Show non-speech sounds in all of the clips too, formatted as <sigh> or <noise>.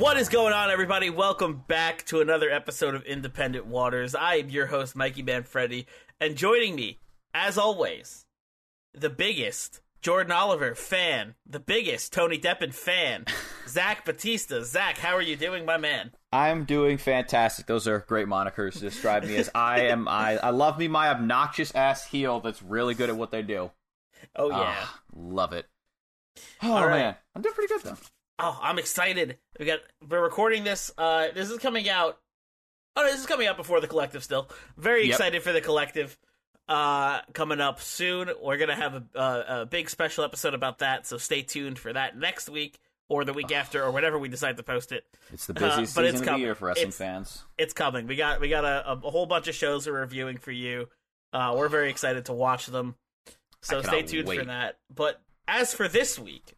What is going on, everybody? Welcome back to another episode of Independent Waters. I am your host, Mikey Manfredi, and joining me, as always, the biggest Jordan Oliver fan, the biggest Tony Deppen fan, <laughs> Zach Batista. Zach, how are you doing, my man? I'm doing fantastic. Those are great monikers to describe me as. I am. I I love me my obnoxious ass heel that's really good at what they do. Oh yeah, Ah, love it. Oh right. man, I'm doing pretty good though. Oh I'm excited. We got we're recording this. Uh, this is coming out. Oh, no, this is coming out before the collective. Still, very Yep. excited for the collective. Uh, coming up soon. We're gonna have a, a, a big special episode about that. So stay tuned for that next week or the week after or whenever we decide to post it. It's the Uh, busiest but it's season of the coming. year for wrestling It's- fans. it's coming. We got we got a, a whole bunch of shows we're reviewing for you. Uh, we're very excited to watch them. So stay tuned for that. But as for this week,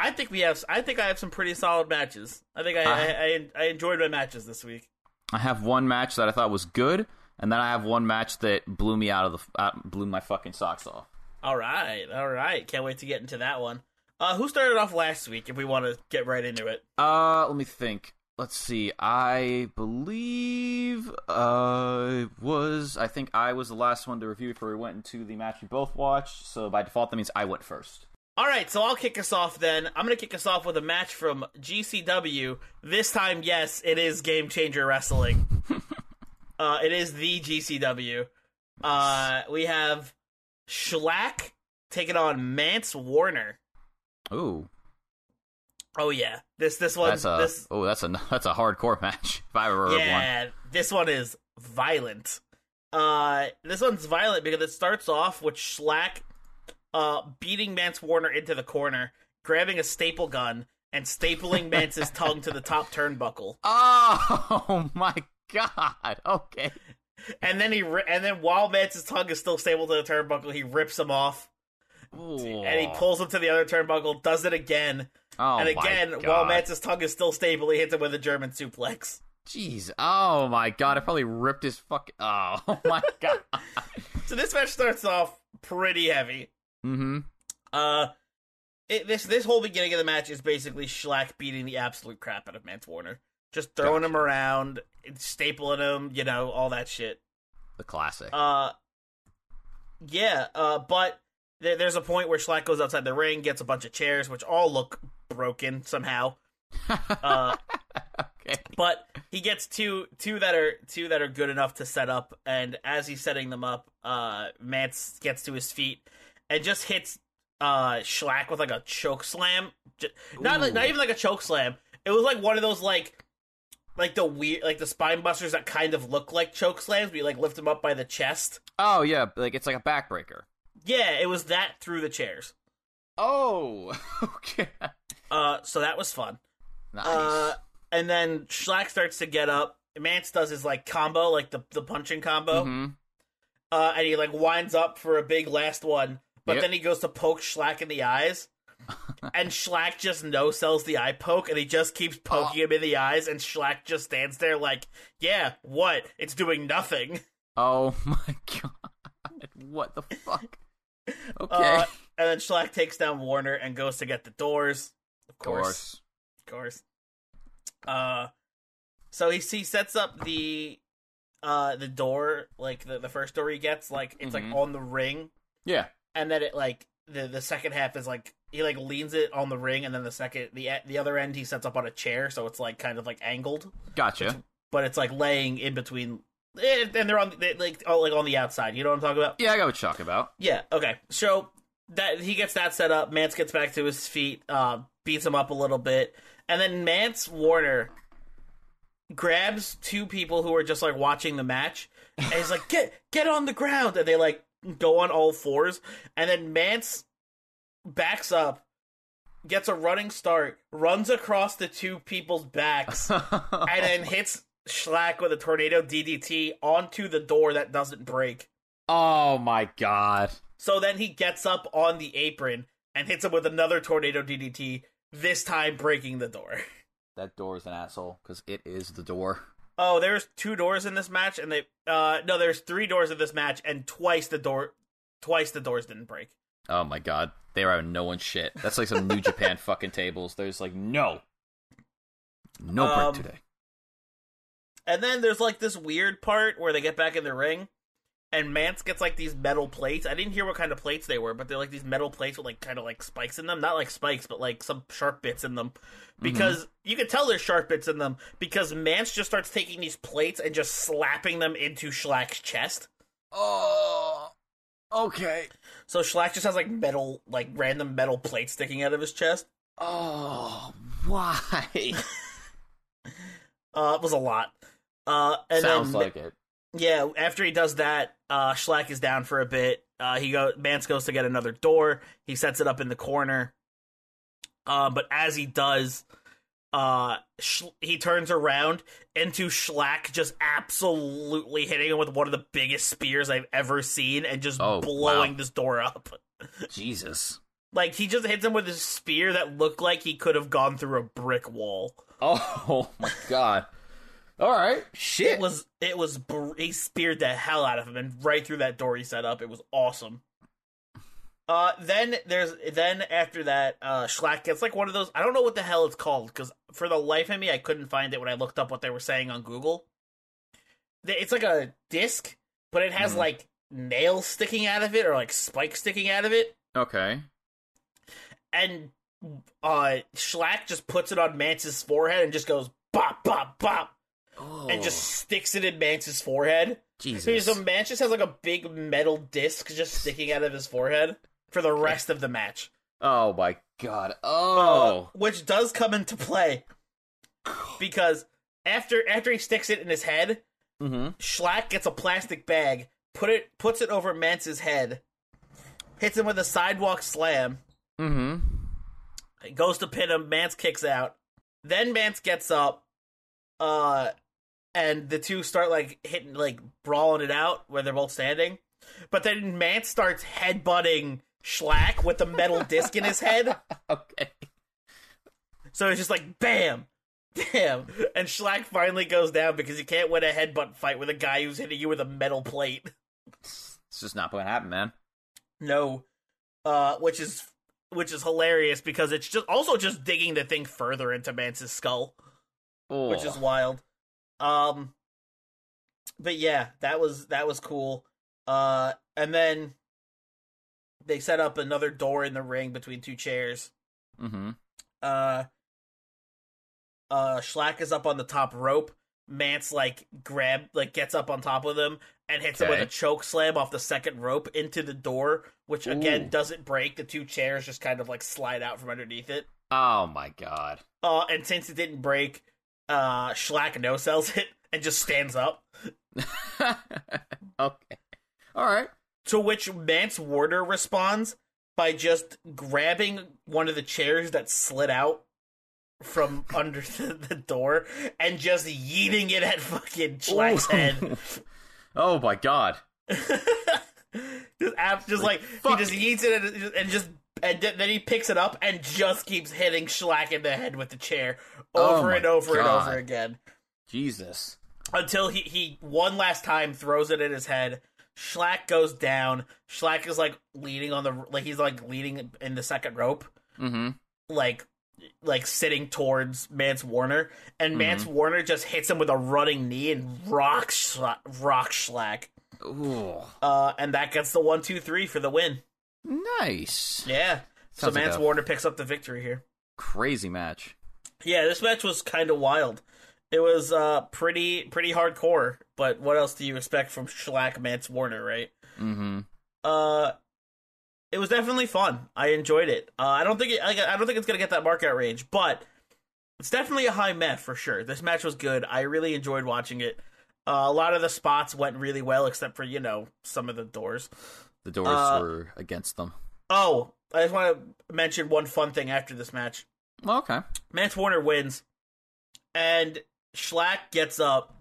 I think we have I think I have some pretty solid matches. I think I Uh-huh. I, I, I enjoyed my matches this week. I have one match that I thought was good, and then I have one match that blew me out of the uh, blew my fucking socks off. All right, all right. Can't wait to get into that one. Uh, who started off last week? If we want to get right into it. Uh, let me think. Let's see. I believe uh was I think I was the last one to review before we went into the match we both watched. So by default, that means I went first. All right, so I'll kick us off then. I'm going to kick us off with a match from GCW. This time, yes, it is Game Changer Wrestling. <laughs> uh, it is the GCW. Uh, we have Shlak taking on Mance Warner. Ooh, Oh yeah, this this one that's a this oh that's a that's a hardcore <laughs> match if I ever heard one. yeah this one is violent. Uh, this one's violent because it starts off with Shlak uh beating Mance Warner into the corner, grabbing a staple gun and stapling Mance's <laughs> tongue to the top turnbuckle. Oh <laughs> my god. Okay. And then he ri- and then while Mance's tongue is still stapled to the turnbuckle, he rips him off Ooh. and he pulls him to the other turnbuckle, does it again, Oh and again while Mance's tongue is still stable, he hits him with a German suplex. Jeez. Oh my god. I probably ripped his fucking. Oh <laughs> my god. So this match starts off pretty heavy. Mm-hmm. Uh, it, this this whole beginning of the match is basically Shlak beating the absolute crap out of Mance Warner, just throwing him around, stapling him, you know, all that shit. The classic. Uh, yeah. Uh, but there, there's a point where Shlak goes outside the ring, gets a bunch of chairs, which all look broken somehow. <laughs> Uh, okay. but he gets two two that are two that are good enough to set up and as he's setting them up uh Mance gets to his feet and just hits uh Shlak with like a choke slam J- not like, not even like a choke slam it was like one of those like like the weird, like the spine busters that kind of look like choke slams, but you like lift them up by the chest. Oh yeah, like it's like a backbreaker. Yeah, it was that through the chairs. Oh, <laughs> okay. Uh, so that was fun. Nice. Uh, and then Shlak starts to get up. Mance does his like combo, like the the punching combo. Mhm. Uh, and he like winds up for a big last one, but Yep. then he goes to poke Shlak in the eyes. <laughs> and Shlak just no sells the eye poke, and he just keeps poking him in the eyes, and Shlak just stands there like, "Yeah, what? It's doing nothing." Oh <laughs> my god. What the fuck? <laughs> Okay. Uh, and then Shlak takes down Warner and goes to get the doors. Of course, of course. Uh, so he he sets up the uh the door, like the the first door he gets, like it's Mhm. like on the ring, Yeah. And then it like the the second half is like he like leans it on the ring, and then the second the the other end he sets up on a chair, so it's like kind of like angled, Gotcha. but it's like laying in between. eh, And they're on they, like oh, like on the outside. You know what I'm talking about? Yeah, I got what you're talking about. Yeah. Okay. So that he gets that set up. Mance gets back to his feet, uh, beats him up a little bit, and then Mance Warner grabs two people who are just like watching the match, and he's like, "Get get on the ground!" And they like go on all fours, and then Mance backs up, gets a running start, runs across the two people's backs, <laughs> and then hits Shlak with a tornado DDT onto the door that doesn't break. oh my god. So then he gets up on the apron and hits him with another tornado DDT, this time breaking the door. <laughs> That door is an asshole because it is the door. Oh, there's two doors in this match, and they uh no, there's three doors in this match, and twice the door, twice the doors didn't break. Oh my god. They are no one shit. That's like some New Japan <laughs> fucking tables. There's like no. No break Um, today. And then there's like this weird part where they get back in the ring, and Mance gets like these metal plates. I didn't hear what kind of plates they were, but they're like these metal plates with like kind of like spikes in them. Not like spikes, but like some sharp bits in them. Because you can tell there's sharp bits in them because Mance just starts taking these plates and just slapping them into Shlak's chest. Oh. Okay. So Shlak just has like metal, like random metal plates sticking out of his chest. Oh. Why? <laughs> Uh, it was a lot. Uh, and Sounds then like it. Yeah, after he does that, uh, Shlak is down for a bit. Uh, he go Mance goes to get another door. He sets it up in the corner. Uh, but as he does, uh, Sch- he turns around into Shlak just absolutely hitting him with one of the biggest spears I've ever seen and just Oh, blowing wow. this door up. <laughs> Jesus. Like he just hits him with a spear that looked like he could have gone through a brick wall. Oh <laughs> my god. All right. Shit. It was it was he speared the hell out of him and right through that door he set up. It was awesome. Uh, then there's then after that, uh, Shlak gets like one of those. I don't know what the hell it's called because for the life of me, I couldn't find it when I looked up what they were saying on Google. It's like a disc, but it has Mhm. like nails sticking out of it or like spikes sticking out of it, Okay. and uh, Shlak just puts it on Mance's forehead and just goes bop bop bop Oh, and just sticks it in Mance's forehead. Jesus. So Mance just has like a big metal disc just sticking out of his forehead for the rest of the match. Oh my god. Uh, Oh. which does come into play because after after he sticks it in his head, mm-hmm. Shlak gets a plastic bag, put it puts it over Mance's head, hits him with a sidewalk slam, Mm-hmm. He goes to pin him. Mance kicks out. Then Mance gets up, uh, and the two start like hitting, like brawling it out where they're both standing. But then Mance starts headbutting Shlak with the metal <laughs> disc in his head. Okay. So it's just like bam, bam, and Shlak finally goes down because you can't win a headbutt fight with a guy who's hitting you with a metal plate. It's just not going to happen, man. No, uh, which is which is hilarious because it's just also just digging the thing further into Mance's skull. Oh. which is wild. Um, but yeah, that was that was cool. Uh, and then they set up another door in the ring between two chairs. Mm-hmm. Uh, uh, Shlak is up on the top rope. Mance like grab like gets up on top of them and hits him with a choke slam off the second rope into the door, which again Ooh. doesn't break. The two chairs just kind of like slide out from underneath it. Oh my god. Uh, and since it didn't break, uh, Shlak no sells it <laughs> and just stands up. <laughs> okay. All right. To which Mance Warner responds by just grabbing one of the chairs that slid out from <laughs> under the, the door and just yeeting it at fucking Shlak's head. oh my god. just, just like, he just yeets it and, and just and then he picks it up and just keeps hitting Shlak in the head with the chair Oh over my and over and over again Jesus. until he he one last time throws it in his head. Shlak goes down. Shlak is like leaning on the like he's like leaning in the second rope, Mm-hmm. like like sitting towards Mance Warner, and Mance Mm-hmm. Warner just hits him with a running knee and rocks rocks Shlak, Ooh. uh, and that gets the one two three for the win. Nice. Yeah, so Sounds like Mance a- Warner picks up the victory here. Crazy match. Yeah, this match was kind of wild. It was uh pretty pretty hardcore, but what else do you expect from Shlak Mance Warner, right? Mm-hmm. Uh it was definitely fun. I enjoyed it. Uh, I don't think it, I, I don't think it's gonna get that markout range, but it's definitely a high met for sure. This match was good. I really enjoyed watching it. Uh, a lot of the spots went really well, except for you know some of the doors. The doors Uh, were against them. Oh, I just want to mention one fun thing after this match. Okay. Mance Warner wins, and Shlak gets up,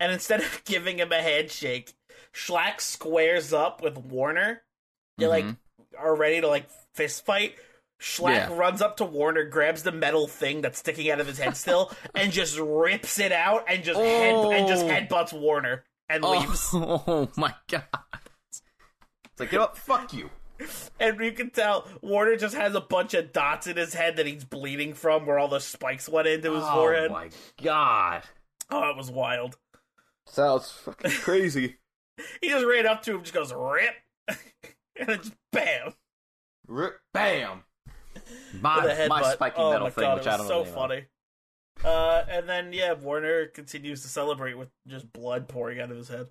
and instead of <laughs> giving him a handshake, Shlak squares up with Warner. They like Mhm. are ready to like fist fight. Shlak Yeah. runs up to Warner, grabs the metal thing that's sticking out of his head still, <laughs> and just rips it out and just head and just Oh. headbutts Warner and leaves. Oh, <laughs> oh my god. It's like, you know what? Fuck you. And you can tell Warner just has a bunch of dots in his head that he's bleeding from, where all the spikes went into his oh forehead. Oh my god. Oh, it was wild. Sounds fucking <laughs> crazy. He just ran up to him, just goes rip, <laughs> and then just bam. Rip, bam. <laughs> with a My, headbutt. my spiky oh metal my thing, god, which it I don't know. so the name of. funny. Uh, and then yeah, Warner continues to celebrate with just blood pouring out of his head.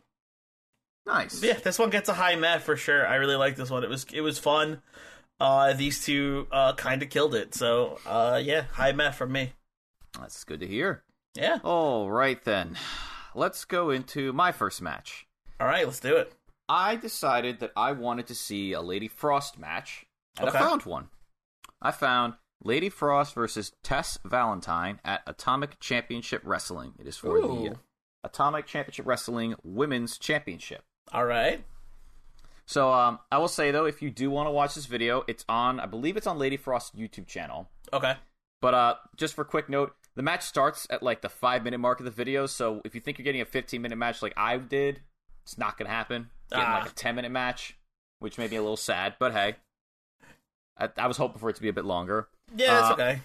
Nice. Yeah, this one gets a high met for sure. I really like this one. It was it was fun. Uh, these two uh kind of killed it. So uh, yeah, high met from me. That's good to hear. Yeah. All right then. Let's go into my first match. All right, let's do it. I decided that I wanted to see a Lady Frost match, and Okay. I found one. I found Lady Frost versus Tess Valentine at Atomic Championship Wrestling. It is for the Atomic Championship Wrestling Women's Championship. All right. So um, I will say though, if you do want to watch this video, it's on. I believe it's on Lady Frost's YouTube channel. Okay. But uh, just for a quick note, the match starts at like the five minute mark of the video. So if you think you're getting a 15 minute match like I did, it's not gonna happen. Getting Ah. like a 10 minute match, which made me a little sad. But hey, I, I was hoping for it to be a bit longer. Yeah, that's Uh, okay.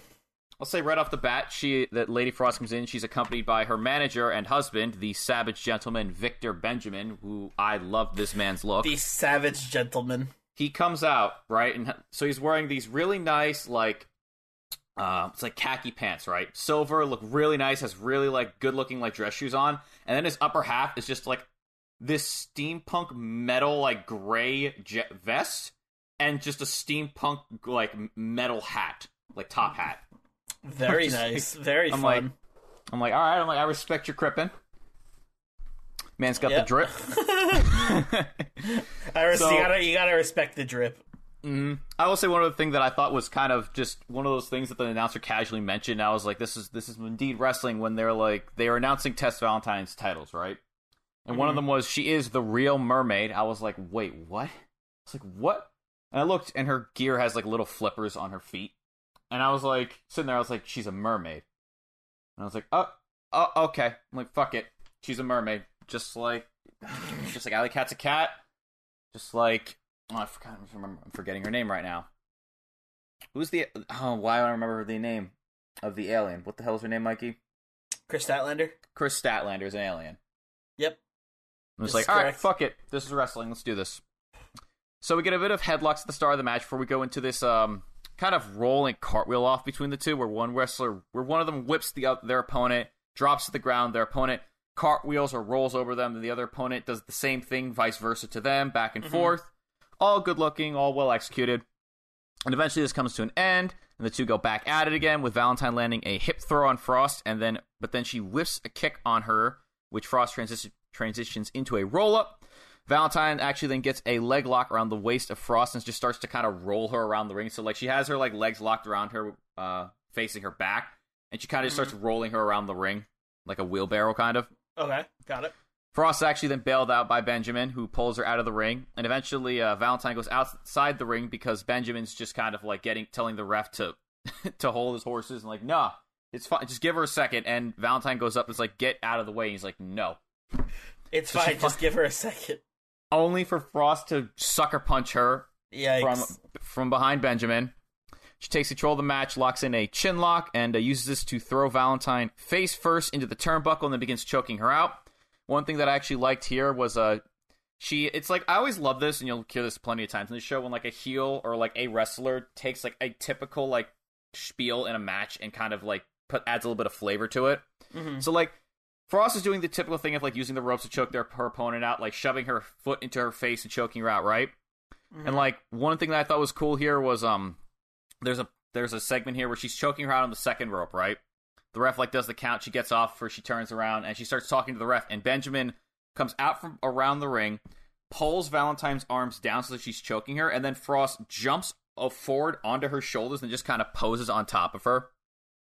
I'll say right off the bat, she that Lady Frost comes in. She's accompanied by her manager and husband, the savage gentleman Victor Benjamin, who I love this man's look. The savage gentleman. he comes out right, and <laughs> so he's wearing these really nice like. Uh, it's like khaki pants, right? Silver, look really nice, has really like good looking like dress shoes on, and then his upper half is just like this steampunk metal like gray je- vest, and just a steampunk like metal hat, like top hat. Very <laughs> Just nice. Very I'm fun. like, I'm like, all right. I'm like, I respect your crippin'. Man's got Yep. the drip. <laughs> <laughs> I res- so- you gotta you gotta respect the drip. Mm-hmm. I will say one other thing that I thought was kind of just one of those things that the announcer casually mentioned. I was like, this is this is indeed wrestling when they're like they are announcing Tess Valentine's titles, right? And one of mm-hmm. them was she is the real mermaid. I was like, wait, what? It's like what? And I looked, and her gear has like little flippers on her feet. And I was like, sitting there, I was like, she's a mermaid. And I was like, oh, oh, okay. I'm like, fuck it, she's a mermaid, just like, just like Allie Kat's a cat, just like Oh, I forgot. I'm forgetting her name right now. Who's the? Oh, why don't I remember the name of the alien? What the hell is her name, Mikey? Kris Statlander. Kris Statlander is an alien. Yep. I was This like, all right, correct. fuck it. This is wrestling. Let's do this. So we get a bit of headlocks at the start of the match before we go into this um kind of rolling cartwheel off between the two, where one wrestler, where one of them whips the their opponent, drops to the ground, their opponent cartwheels or rolls over them, and the other opponent does the same thing, vice versa to them, back and mm-hmm. forth. All good looking, all well executed. And eventually this comes to an end. and the two go back at it again with Valentine landing a hip throw on Frost, and then but then she whips a kick on her, which Frost transi- transitions into a roll up. Valentine actually then gets a leg lock around the waist of Frost and just starts to kind of roll her around the ring. So like she has her like legs locked around her, uh, facing her back, and she kind of starts rolling her around the ring like a wheelbarrow kind of. Okay, got it. Frost actually then bailed out by Benjamin, who pulls her out of the ring, and eventually uh, Valentine goes outside the ring because Benjamin's just kind of like getting telling the ref to <laughs> to hold his horses and like, nah, it's fine, just give her a second. And Valentine goes up, and is like, get out of the way. And he's like, no, It's So fine. Just give her a second. Only for Frost to sucker punch her Yikes. from from behind Benjamin. She takes control of the match, locks in a chin lock, and uh, uses this to throw Valentine face first into the turnbuckle, and then begins choking her out. One thing that I actually liked here was uh, she. It's like I always love this, and you'll hear this plenty of times in the show when like a heel or like a wrestler takes like a typical like spiel in a match and kind of like put adds a little bit of flavor to it. So like Frost is doing the typical thing of like using the ropes to choke their her opponent out, like shoving her foot into her face and choking her out, right? And like one thing that I thought was cool here was um there's a there's a segment here where she's choking her out on the second rope, right? The ref like does the count, she gets off, where she turns around and she starts talking to the ref, and Benjamin comes out from around the ring, pulls Valentine's arms down so that she's choking her, and then Frost jumps uh, forward onto her shoulders and just kind of poses on top of her.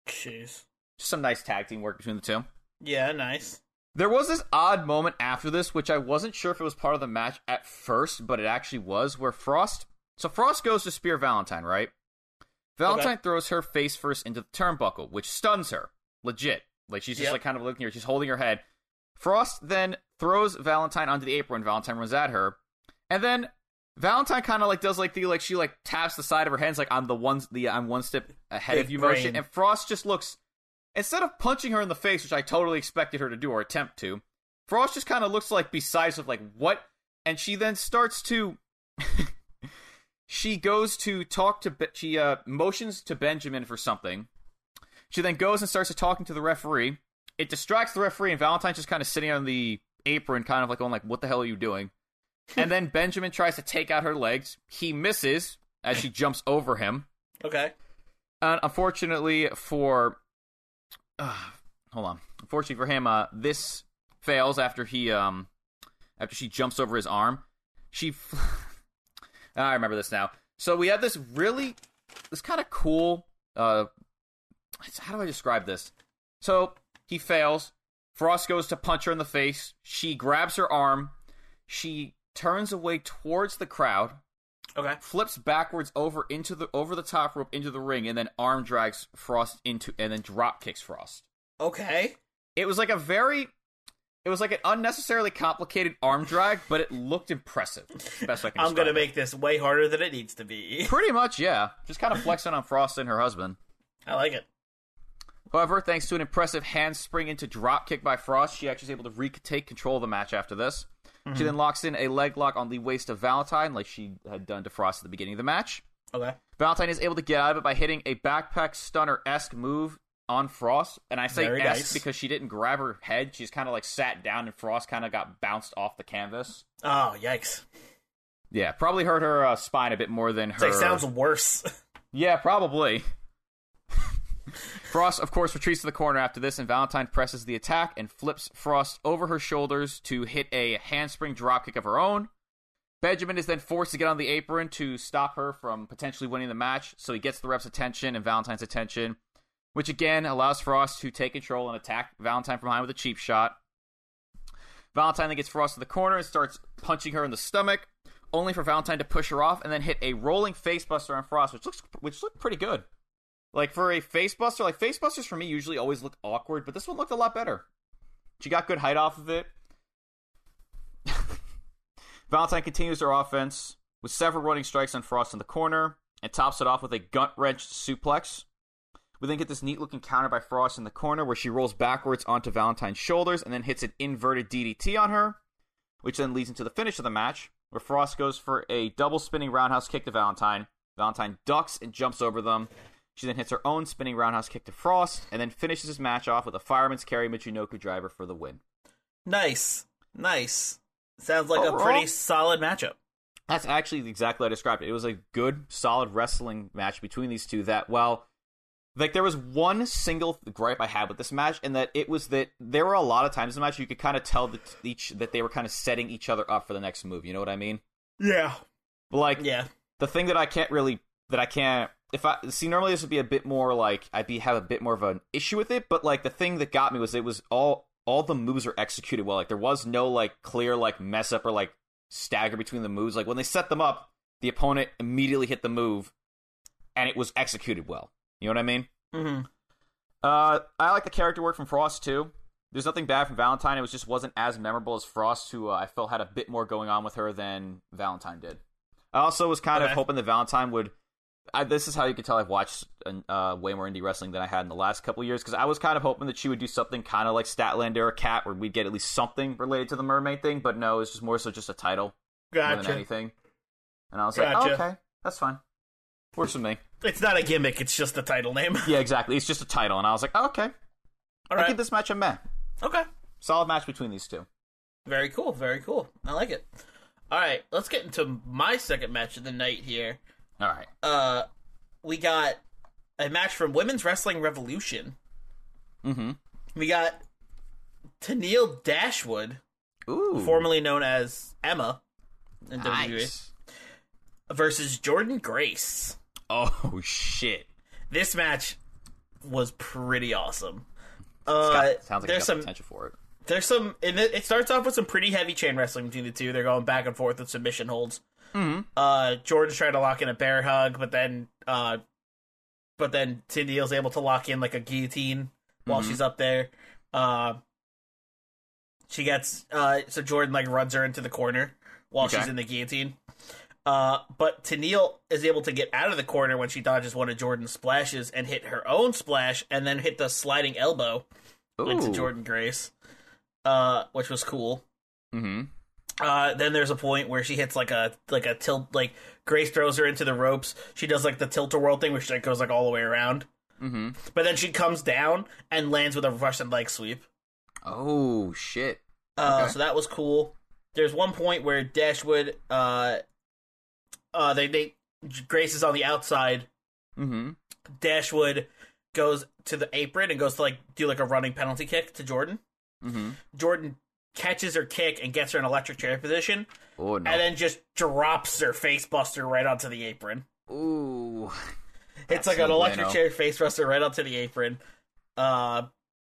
Jeez. Just some nice tag team work between the two. Yeah, nice. There was this odd moment after this, which I wasn't sure if it was part of the match at first, but it actually was, where Frost. So Frost goes to spear Valentine, right? Valentine throws her face first into the turnbuckle, which stuns her. Legit. Like she's just Yep. like kind of looking here. She's holding her head. Frost then throws Valentine onto the apron. Valentine runs at her, and then Valentine kind of like does like the like she like taps the side of her hands like I'm the one the I'm one step ahead Big of you brain. motion, and Frost just looks instead of punching her in the face, which I totally expected her to do or attempt to. Frost just kind of looks like besides of like what, and she then starts to. <laughs> she goes to talk to Be- she uh motions to Benjamin for something. She then goes and starts to talking to the referee. It distracts the referee, and Valentine's just kind of sitting on the apron, kind of like going like, "What the hell are you doing?" <laughs> and then Benjamin tries to take out her legs. He misses as she jumps over him. Okay. And unfortunately for, uh, hold on. Unfortunately for him, uh, this fails after he um after she jumps over his arm. She, <laughs> I remember this now. So we have this really this kind of cool. Uh, how do I describe this? So he fails. Frost goes to punch her in the face. She grabs her arm. She turns away towards the crowd Okay. flips backwards over into the over the top rope into the ring and then arm drags Frost into and then drop kicks Frost. Okay. It was like a very it was like an unnecessarily complicated arm drag, but it looked impressive. Best I can I'm gonna it. make this way harder than it needs to be. <laughs> Pretty much, yeah. Just kind of flexing on Frost and her husband. I like it. However, thanks to an impressive handspring into drop kick by Frost, she actually is able to retake control of the match after this. She then locks in a leg lock on the waist of Valentine, like she had done to Frost at the beginning of the match. Okay. Valentine is able to get out of it by hitting a backpack stunner esque move on Frost. And I say Very esque nice. because she didn't grab her head. She's kind of like sat down, and Frost kind of got bounced off the canvas. Oh, yikes. Yeah, probably hurt her uh, spine a bit more than her. like, sounds worse. <laughs> Yeah, probably. <laughs> Frost, of course, retreats to the corner after this, and Valentine presses the attack and flips Frost over her shoulders to hit a handspring dropkick of her own. Benjamin is then forced to get on the apron to stop her from potentially winning the match, so he gets the ref's attention and Valentine's attention, which again allows Frost to take control and attack Valentine from behind with a cheap shot. Valentine then gets Frost to the corner and starts punching her in the stomach, only for Valentine to push her off and then hit a rolling facebuster on Frost, which looks which looked pretty good. Like for a facebuster, like facebusters for me usually always look awkward, but this one looked a lot better. She got good height off of it. <laughs> Valentine continues her offense with several running strikes on Frost in the corner and tops it off with a gut wrench suplex. We then get this neat looking counter by Frost in the corner where she rolls backwards onto Valentine's shoulders and then hits an inverted DDT on her, which then leads into the finish of the match where Frost goes for a double spinning roundhouse kick to Valentine. Valentine ducks and jumps over them. She then hits her own spinning roundhouse kick to Frost and then finishes his match off with a fireman's carry Michinoku driver for the win. nice. Nice. Sounds like a pretty solid matchup. That's actually exactly how I described it. It was a good, solid wrestling match between these two that, well, like there was one single gripe I had with this match, and that it was that there were a lot of times in the match you could kind of tell that each that they were kind of setting each other up for the next move. You know what I mean? Yeah. Like Yeah. the thing that I can't really that I can't if I see normally this would be a bit more like I'd be have a bit more of an issue with it, but like the thing that got me was it was all all the moves are executed well. Like there was no like clear like mess up or like stagger between the moves. Like when they set them up, the opponent immediately hit the move, and it was executed well. You know what I mean? Mm-hmm. Uh, I like the character work from Frost too. There's nothing bad from Valentine. It was just wasn't as memorable as Frost, who uh, I felt had a bit more going on with her than Valentine did. I also was kind of hoping that Valentine would. I, this is how you can tell I've watched uh, way more indie wrestling than I had in the last couple years because I was kind of hoping that she would do something kind of like Statlander or Kat, where we'd get at least something related to the mermaid thing. But no, it's just more so just a title more than anything. And I was like, oh, okay, that's fine, works with me. It's not a gimmick. It's just the title name. <laughs> Yeah, exactly. It's just a title, and I was like, oh, okay, All I right. give this match a meh. Okay. Solid match between these two. Very cool. Very cool. I like it. All right. Let's get into my second match of the night here. All right. Uh, we got a match from Women's Wrestling Revolution. Mm-hmm. We got Tennille Dashwood, Ooh. formerly known as Emma in WWE, versus Jordan Grace. Oh <laughs> shit. This match was pretty awesome. Uh, got- sounds like there's some potential for it. there's some it starts off with some pretty heavy chain wrestling between the two. They're going back and forth with submission holds. Mm-hmm. Uh, Jordan's trying to lock in a bear hug, but then uh, but then Tennille's able to lock in like a guillotine while Mhm. she's up there. Uh, she gets uh, so Jordan like runs her into the corner while Okay. she's in the guillotine. Uh, but Tennille is able to get out of the corner when she dodges one of Jordan's splashes and hit her own splash, and then hit the sliding elbow into Jordan Grace, uh, which was cool. Mm-hmm. Uh, then there's a point where she hits like a like a tilt, like Grace throws her into the ropes. She does like the tilt a whirl thing, which like goes like all the way around. Mm-hmm. But then she comes down and lands with a Russian leg sweep. Oh shit. Uh, Okay. So that was cool. There's one point where Dashwood, uh, uh, they they Grace is on the outside. Mm-hmm. Dashwood goes to the apron and goes to like do like a running penalty kick to Jordan. Mm-hmm. Jordan catches her kick and gets her in electric chair position, Oh no. and then just drops her face buster right onto the apron. Ooh. It's like an electric bueno. chair face buster right onto the apron, uh,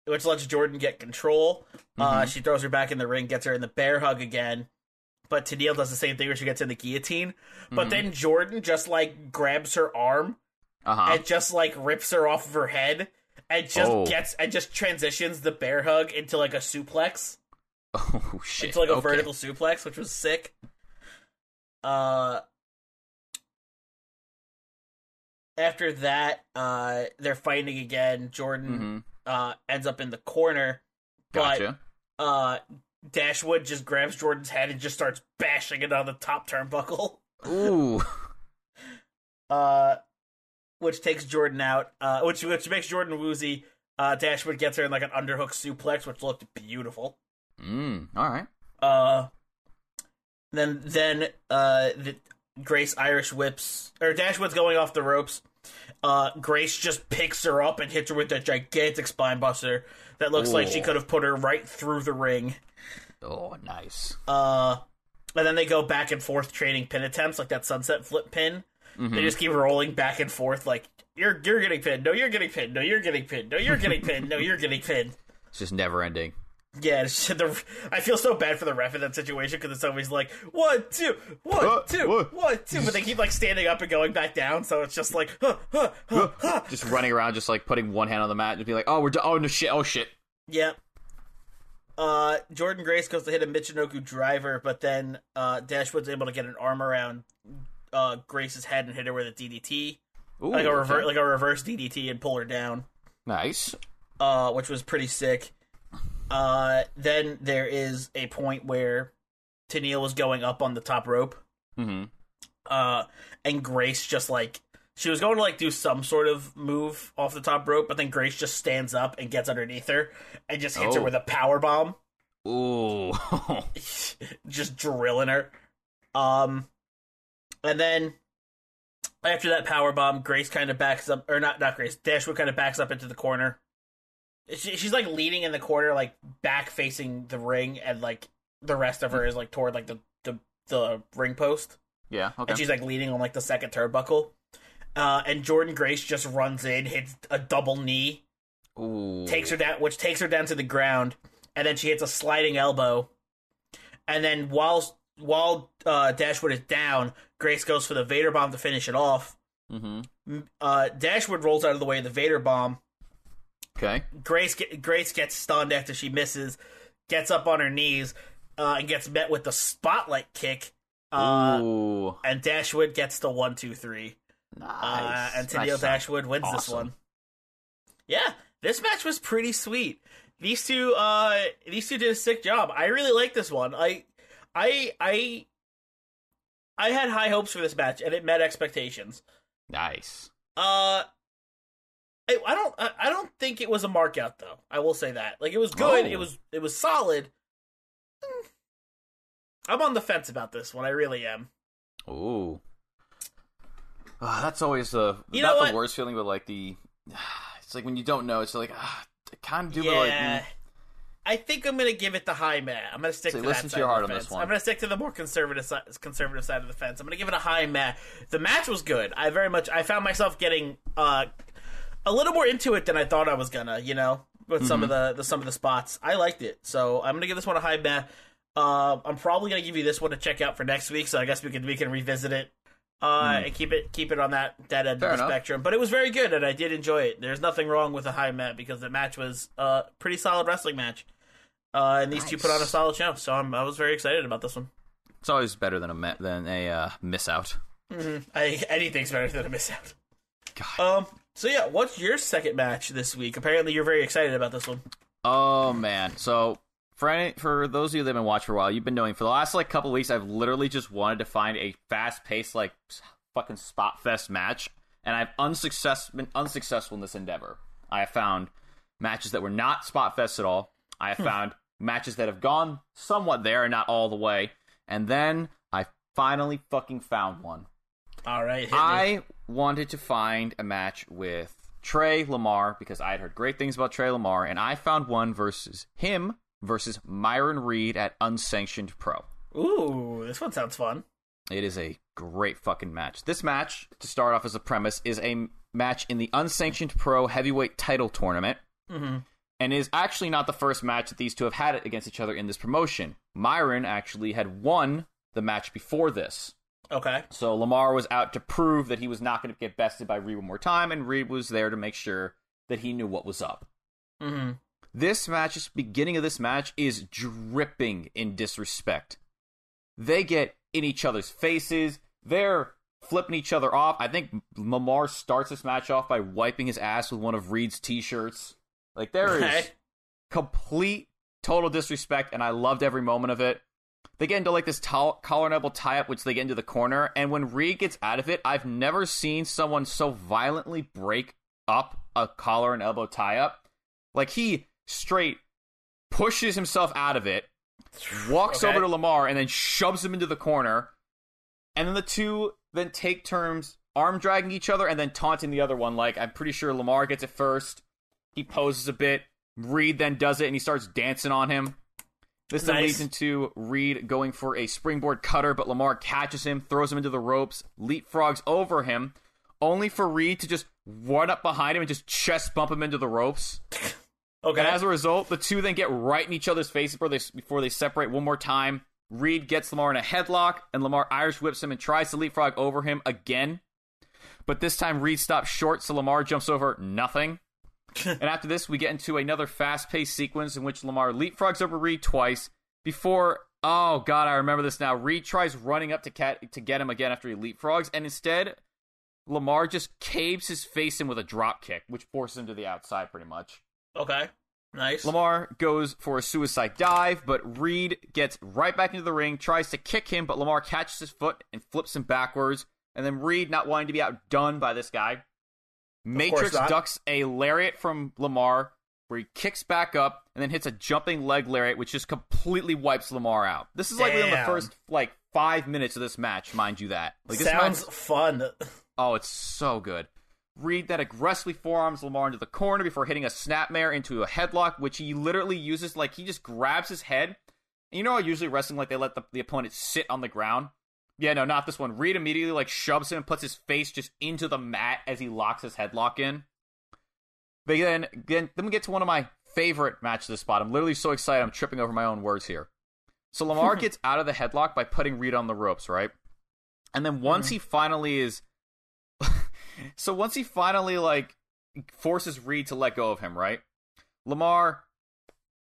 which lets Jordan get control. Uh, Mhm. she throws her back in the ring, gets her in the bear hug again. But Tennille does the same thing where she gets in the guillotine. But Mhm. then Jordan just like grabs her arm Uh-huh. and just like rips her off of her head and just Oh. gets and just transitions the bear hug into like a suplex. Oh <laughs> shit. Into like a Okay. vertical suplex, which was sick. Uh after that, uh they're fighting again. Jordan Mhm. uh ends up in the corner, but uh Dashwood just grabs Jordan's head and just starts bashing it on the top turnbuckle. Ooh. <laughs> <laughs> Uh which takes Jordan out, uh which which makes Jordan woozy. Uh Dashwood gets her in like an underhook suplex, which looked beautiful. Mm. All right. Uh, then then uh, the Grace Irish whips or Dashwood's going off the ropes. Uh, Grace just picks her up and hits her with that gigantic spine buster that looks like she could have put her right through the ring. Oh, nice. Uh, and then they go back and forth trading pin attempts like that sunset flip pin. Mm-hmm. They just keep rolling back and forth like you're you're getting pinned. No, you're getting pinned. No, you're getting pinned. No, you're getting pinned. No, you're getting pinned. It's just never ending. Yeah, it's the, I feel so bad for the ref in that situation because it's always like one, two, one, Uh, two, one, two, but they keep like standing up and going back down, so it's just like, huh, huh, huh, huh. Just running around, just like putting one hand on the mat and be like, "Oh, we're do- oh no shit, oh shit." yep. Uh, Jordan Grace goes to hit a Michinoku driver, but then uh, Dashwood's able to get an arm around uh, Grace's head and hit her with a DDT, Ooh, like a reverse, okay. like a reverse DDT, and pull her down. nice. uh, which was pretty sick. Uh, then there is a point where Tennille was going up on the top rope, Mm-hmm. uh, and Grace just like she was going to like do some sort of move off the top rope, but then Grace just stands up and gets underneath her and just hits her Oh. with a power bomb, Ooh. <laughs> <laughs> just drilling her. Um, and then After that power bomb, Grace kind of backs up, or not, not Grace. Dashwood kind of backs up into the corner. She, she's like leaning in the corner, like back facing the ring, and like the rest of her is like toward like the the, the ring post, Yeah. Okay. and she's like leaning on like the second turnbuckle. Uh, and Jordan Grace just runs in, hits a double knee, Ooh. takes her down, which takes her down to the ground, and then she hits a sliding elbow. And then while while uh, Dashwood is down, Grace goes for the Vader bomb to finish it off. Mm-hmm. Uh, Dashwood rolls out of the way of the Vader bomb. Okay. Grace get, Grace gets stunned after she misses, gets up on her knees, uh, and gets met with the spotlight kick. Uh, Ooh. and Dashwood gets the one, two, three. Uh, Nice. and Tennille Nice. Dashwood wins this one. Yeah, this match was pretty sweet. These two, uh, these two did a sick job. I really like this one. I, I, I, I had high hopes for this match, and it met expectations. Nice. Uh, I, I don't, I, I don't think it was a markout though. I will say that. Like it was good. Oh. It was, it was solid. Hmm. I'm on the fence about this one. I really am. Ooh. Ah, that's always the You not the worst feeling, but like the <sighs> it's like when you don't know. It's like ah, I kind of do, yeah. but like mm, I think I'm gonna give it the high Matt. I'm gonna stick So to listen that to side your of heart the on this one. I'm gonna stick to the more conservative side, conservative side of the fence. I'm gonna give it a high Matt. The match was good. I very much I found myself getting uh, a little more into it than I thought I was gonna. You know, with some of Mm-hmm. the, the some of the spots, I liked it. So I'm gonna give this one a high Matt. Uh, I'm probably gonna give you this one to check out for next week. So I guess we can we can revisit it. Uh, and keep it keep it on that that end. Fair of the enough. spectrum. But it was very good, and I did enjoy it. There's nothing wrong with a high Matt because the match was a pretty solid wrestling match. Uh, and these two put on a solid show, so I'm, I was very excited about this one. it's always better than a me- than a uh, miss out. I, anything's better than a miss out. God. Um. So yeah, what's your second match this week? Apparently, you're very excited about this one. Oh man. So for any, for those of you that have been watching for a while, you've been knowing for the last like couple weeks, I've literally just wanted to find a fast paced like fucking spot fest match, and I've unsuccess been unsuccessful in this endeavor. I have found matches that were not spot fest at all. I have hmm. found matches that have gone somewhat there and not all the way, and then I finally fucking found one. All right. I wanted to find a match with Trey Lamar because I had heard great things about Trey Lamar, and I found one versus him versus Myron Reed at Unsanctioned Pro. Ooh, this one sounds fun. It is a great fucking match. This match, to start off as a premise, is a match in the Unsanctioned Pro Heavyweight Title Tournament. Mm-hmm. And is actually not the first match that these two have had it against each other in this promotion. Myron actually had won the match before this. Okay. So Lamar was out to prove that he was not going to get bested by Reed one more time, and Reed was there to make sure that he knew what was up. Mm-hmm. This match, this beginning of this match, is dripping in disrespect. They get in each other's faces. They're flipping each other off. I think Lamar starts this match off by wiping his ass with one of Reed's t-shirts. Like there is complete total disrespect, and I loved every moment of it. They get into like this collar and elbow tie up, which they get into the corner. And when Reed gets out of it, I've never seen someone so violently break up a collar and elbow tie up. Like he straight pushes himself out of it, walks Okay. over to Lamar, and then shoves him into the corner. And then the two then take turns arm dragging each other and then taunting the other one. Like I'm pretty sure Lamar gets it first. He poses a bit. Reed then does it and he starts dancing on him. This then Nice. leads into Reed going for a springboard cutter, but Lamar catches him, throws him into the ropes, leapfrogs over him, only for Reed to just run up behind him and just chest bump him into the ropes. Okay. And as a result, the two then get right in each other's faces before they, before they separate one more time. Reed gets Lamar in a headlock, and Lamar Irish whips him and tries to leapfrog over him again. But this time, Reed stops short, so Lamar jumps over nothing. And after this, we get into another fast paced sequence in which Lamar leapfrogs over Reed twice before. Oh, God, I remember this now. Reed tries running up to, cat, to get him again after he leapfrogs, and instead, Lamar just caves his face in with a drop kick, which forces him to the outside pretty much. okay. Nice. Lamar goes for a suicide dive, but Reed gets right back into the ring, tries to kick him, but Lamar catches his foot and flips him backwards. And then Reed, not wanting to be outdone by this guy, Matrix ducks a lariat from Lamar, where he kicks back up and then hits a jumping leg lariat, which just completely wipes Lamar out. This is like within the first like five minutes of this match, mind you that. Like this Sounds match, fun. Oh, it's so good. Reed that aggressively forearms Lamar into the corner before hitting a snapmare into a headlock, which he literally uses like he just grabs his head. And you know how usually wrestling like they let the, the opponent sit on the ground? Yeah, no, not this one. Reed immediately like shoves him and puts his face just into the mat as he locks his headlock in. But then, then, then we get to one of my favorite matches of the spot. I'm literally so excited I'm tripping over my own words here. So Lamar <laughs> gets out of the headlock by putting Reed on the ropes, right? And then once mm-hmm. he finally is <laughs> so once he finally like forces Reed to let go of him, right? Lamar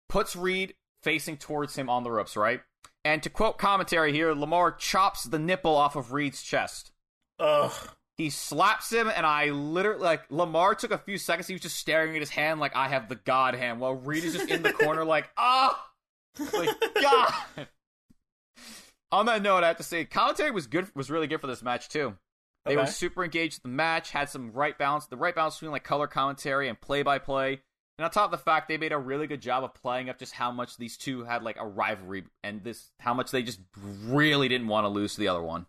puts Reed facing towards him on the ropes, right? And to quote commentary here, Lamar chops the nipple off of Reed's chest. Ugh. He slaps him, and I literally like Lamar took a few seconds. He was just staring at his hand like I have the God hand, while Reed is just in the corner like, <laughs> ah, oh! like God. <laughs> On that note, I have to say commentary was good. Was really good for this match too. They okay. were super engaged in the match, had some right balance, the right balance between like color commentary and play by play. And on top of the fact they made a really good job of playing up just how much these two had like a rivalry and this how much they just really didn't want to lose to the other one.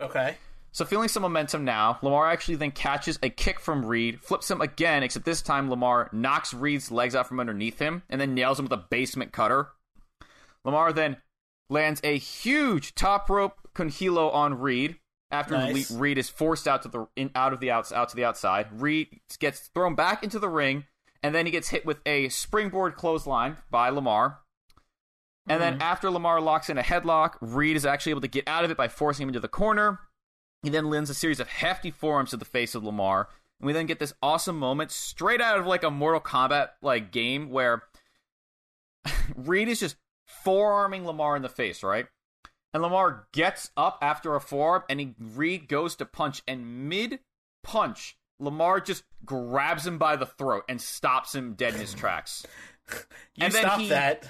Okay. So feeling some momentum now, Lamar actually then catches a kick from Reed, flips him again, except this time Lamar knocks Reed's legs out from underneath him and then nails him with a basement cutter. Lamar then lands a huge top rope conhilo on Reed, after nice. Reed is forced out to the in, out of the outs out to the outside. Reed gets thrown back into the ring, and then he gets hit with a springboard clothesline by Lamar. And mm-hmm. then after Lamar locks in a headlock, Reed is actually able to get out of it by forcing him into the corner. He then lands a series of hefty forearms to the face of Lamar. And we then get this awesome moment straight out of like a Mortal Kombat like game where <laughs> Reed is just forearming Lamar in the face, right? And Lamar gets up after a forearm and he Reed goes to punch and mid punch, Lamar just grabs him by the throat and stops him dead in his tracks. <laughs> you and stop he, that.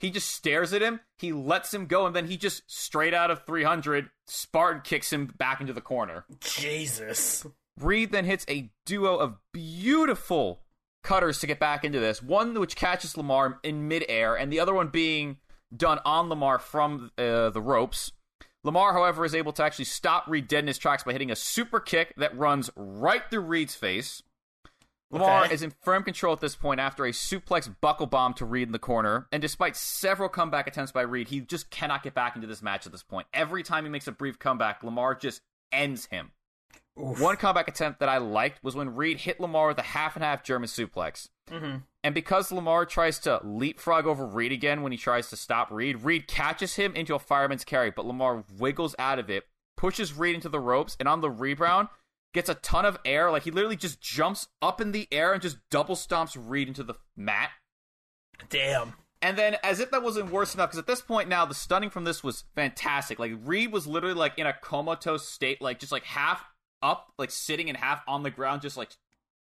He just stares at him, he lets him go, and then he just straight out of 300 Spartan kicks him back into the corner. Jesus. Reed then hits a duo of beautiful cutters to get back into this. One which catches Lamar in midair, and the other one being done on Lamar from uh, the ropes. Lamar, however, is able to actually stop Reed dead in his tracks by hitting a super kick that runs right through Reed's face. Lamar okay. is in firm control at this point after a suplex buckle bomb to Reed in the corner, and despite several comeback attempts by Reed, he just cannot get back into this match at this point. Every time he makes a brief comeback, Lamar just ends him. Oof. One comeback attempt that I liked was when Reed hit Lamar with a half and half German suplex. Mm-hmm. And because Lamar tries to leapfrog over Reed again when he tries to stop Reed, Reed catches him into a fireman's carry, but Lamar wiggles out of it, pushes Reed into the ropes, and on the rebound, gets a ton of air. Like he literally just jumps up in the air and just double stomps Reed into the mat. Damn. And then, as if that wasn't worse enough, because at this point now, the stunning from this was fantastic. Like Reed was literally like in a comatose state, like just like half up, like sitting in half on the ground, just like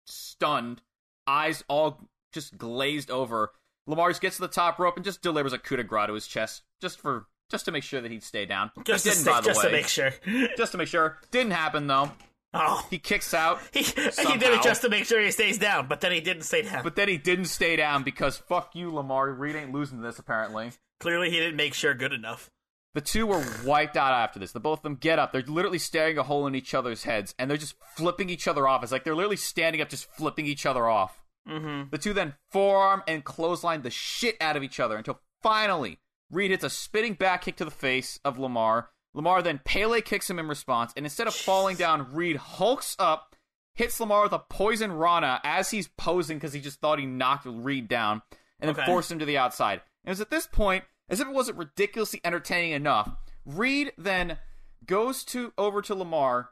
stunned eyes all just glazed over. Lamar gets to the top rope and just delivers a coup de grace to his chest, just for just to make sure that he'd stay down. Just, to, stay, just to make sure. <laughs> just to make sure. Didn't happen though. Oh, he kicks out. <laughs> He, he did it just to make sure he stays down, but then he didn't stay down. But then he didn't stay down because fuck you, Lamar. Reed ain't losing this apparently. Clearly, he didn't make sure good enough. The two were wiped out after this. The both of them get up. They're literally staring a hole in each other's heads, and they're just flipping each other off. It's like they're literally standing up, just flipping each other off. Mm-hmm. The two then forearm and clothesline the shit out of each other until finally Reed hits a spitting back kick to the face of Lamar. Lamar then Pele kicks him in response, and instead of falling down, Reed hulks up, hits Lamar with a poison Rana as he's posing because he just thought he knocked Reed down, and then okay. forced him to the outside. And it was at this point, as if it wasn't ridiculously entertaining enough, Reed then goes to over to Lamar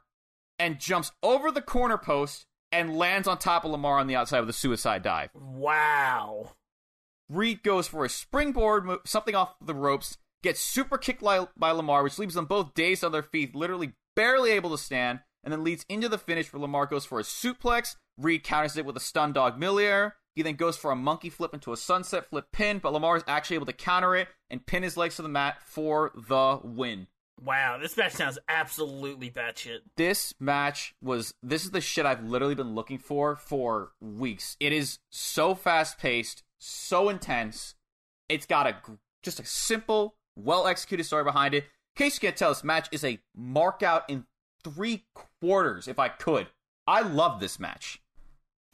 and jumps over the corner post and lands on top of Lamar on the outside with a suicide dive. Wow. Reed goes for a springboard, something off the ropes, gets super kicked by Lamar, which leaves them both dazed on their feet, literally barely able to stand, and then leads into the finish where Lamar goes for a suplex. Reed counters it with a stun dog Miller. He then goes for a monkey flip into a sunset flip pin, but Lamar is actually able to counter it and pin his legs to the mat for the win. Wow, this match sounds absolutely batshit. This match was this is the shit I've literally been looking for for weeks. It is so fast paced, so intense. It's got a just a simple, well executed story behind it. In case you can't tell, this match is a mark out in three quarters if I could. I love this match.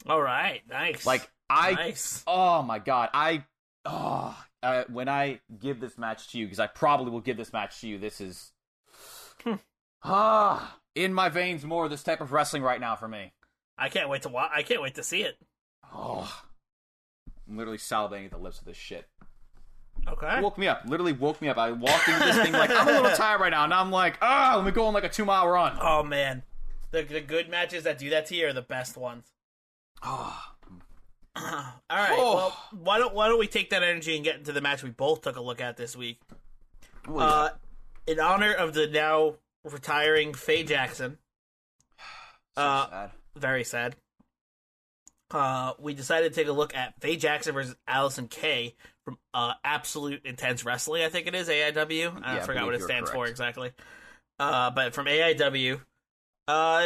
All right, nice. Like I, nice. oh my god, I, oh, uh, when I give this match to you, because I probably will give this match to you. This is, ah, in my veins more. This type of wrestling right now for me. I can't wait to watch. I can't wait to see it. Oh, I'm literally salivating at the lips of this shit. Okay. woke me up. Literally woke me up. I walked into this thing like I'm a little tired right now, and I'm like, ah, let me go on like a two mile run. Oh man, the the good matches that do that to you are the best ones. Oh, All right. Oh. Well, why don't why don't we take that energy and get into the match we both took a look at this week? what is Uh, in honor of the now retiring Faye Jackson, so uh, sad. very sad. Uh, we decided to take a look at Faye Jackson versus Allysin Kay from uh, Absolute Intense Wrestling. I think it is AIW. I Yeah, forgot what it stands for exactly. Uh, but from AIW. Uh,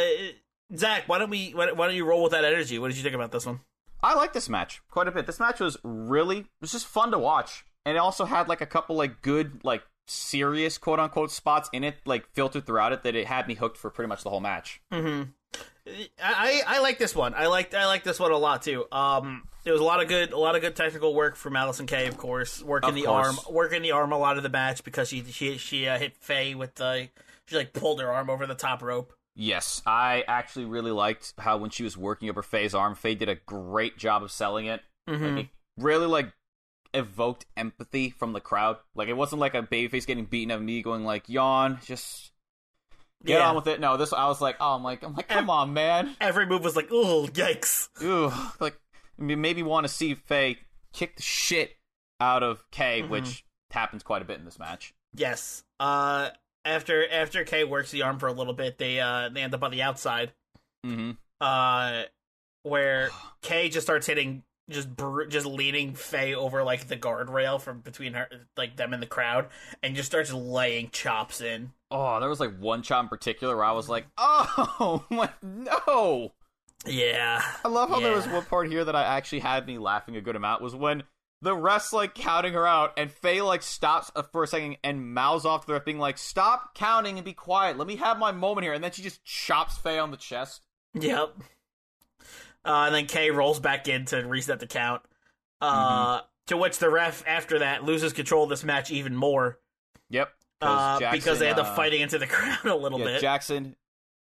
Zach, why don't we? Why don't you roll with that energy? What did you think about this one? I like this match quite a bit. This match was really it was just fun to watch, and it also had like a couple like good like serious quote unquote spots in it, like filtered throughout it, that it had me hooked for pretty much the whole match. Mm-hmm. I, I like this one. I liked I like this one a lot too. Um, there was a lot of good a lot of good technical work from Allysin Kay, of course, working Of the course. arm, working the arm a lot of the match because she she she uh, hit Faye with the she like pulled her arm over the top rope. Yes, I actually really liked how when she was working up her Faye's arm, Faye did a great job of selling it. Mm-hmm. Like, it really like evoked empathy from the crowd. Like it wasn't like a babyface getting beaten of me going like yawn, just get Yeah. on with it. No, this I was like, oh, I'm like, I'm like, come on, man. Every move was like, oh yikes! Ooh, like maybe want to see Faye kick the shit out of Kay, Mhm. which happens quite a bit in this match. Yes. Uh, after after Kay works the arm for a little bit, they uh they end up on the outside. Mm-hmm. uh, where <sighs> Kay just starts hitting, just br- just leaning Faye over like the guardrail from between her, like them and the crowd, and just starts laying chops in. Oh, there was like one shot in particular where I was like, oh <laughs> my no. Yeah, I love how there was one part here that I actually had me laughing a good amount was when the ref's like counting her out and Faye like stops uh, for a second and mouths off to the ref being like, stop counting and be quiet. Let me have my moment here. And then she just chops Faye on the chest. Yep. Uh, and then Kay rolls back in to reset the count. Uh, To which the ref, after that, loses control of this match even more Yep. uh, Jackson, because they end up uh, fighting into the <laughs> crowd a little yeah, bit. Jackson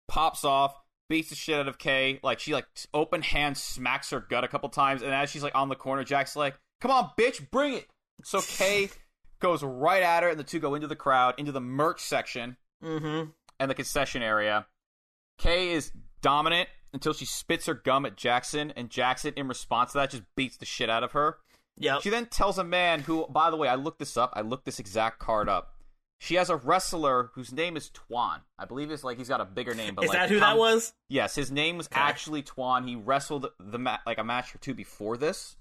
pops off, beats the shit out of Kay. Like she like open hand smacks her gut a couple times, and as she's like on the corner, Jack's like, "Come on, bitch, bring it." So Kay goes right at her, and the two go into the crowd, into the merch section mm-hmm. and the concession area. Kay is dominant until she spits her gum at Jackson, and Jackson, in response to that, just beats the shit out of her. Yeah. She then tells a man who, by the way, I looked this up. I looked this exact card up. She has a wrestler whose name is Twan. I believe it's like he's got a bigger name. But Is like, that who that was? Yes, his name was Okay. actually Twan. He wrestled the ma- like a match or two before this.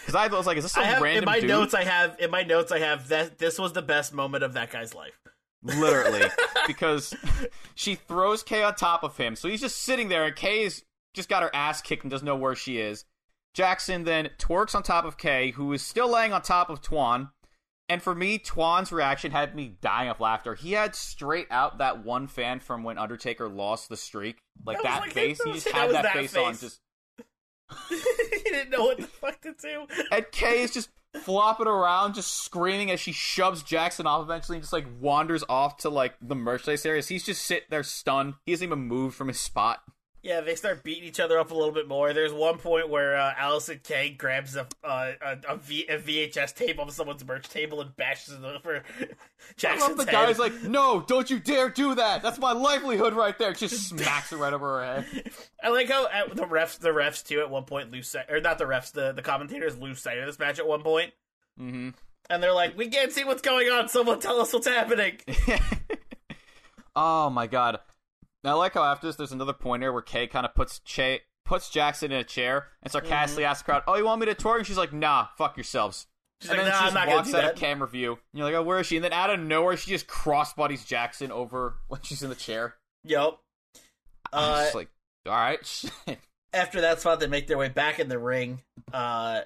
Because I was like, is this some I have random in my dude? notes. I have in my notes. I have that this was the best moment of that guy's life. literally <laughs> because she throws Kay on top of him. So he's just sitting there, and Kay's just got her ass kicked and doesn't know where she is. Jackson then twerks on top of Kay, who is still laying on top of Tuan. And for me, Tuan's reaction had me dying of laughter. He had straight out that one fan from when Undertaker lost the streak, like That that, like- face. He just had that, that face, on, just <laughs> he didn't know what the fuck to do. and Kay is just flopping around, just screaming as she shoves Jackson off eventually and just like wanders off to like the merchandise areas. He's just sitting there stunned. He hasn't even moved from his spot. Yeah, they start beating each other up a little bit more. There's one point where uh, Allysin Kay grabs a, uh, a, a, v, a VHS tape off someone's merch table and bashes it over <laughs> I Jackson's love the head. guy's like, no, don't you dare do that. That's my livelihood right there. Just smacks it right over her head. <laughs> I like how uh, the refs, the refs too, at one point lose sight, or not the refs, the the commentators lose sight of this match at one point, Mm-hmm. and they're like, "We can't see what's going on. Someone tell us what's happening." <laughs> oh my god. Now, I like how after this, there's another pointer where Kay kind of puts Che- puts Jackson in a chair and sarcastically asks the crowd, "Oh, you want me to twerk?" And she's like, "Nah, fuck yourselves." She's and like, then "Nah, she I'm not walks out that." of camera view. And you're like, "Oh, where is she?" And then out of nowhere, she just crossbodies Jackson over when she's in the chair. Yep. <laughs> Uh, just like, "All right." <laughs> after that spot, they make their way back in the ring. Uh,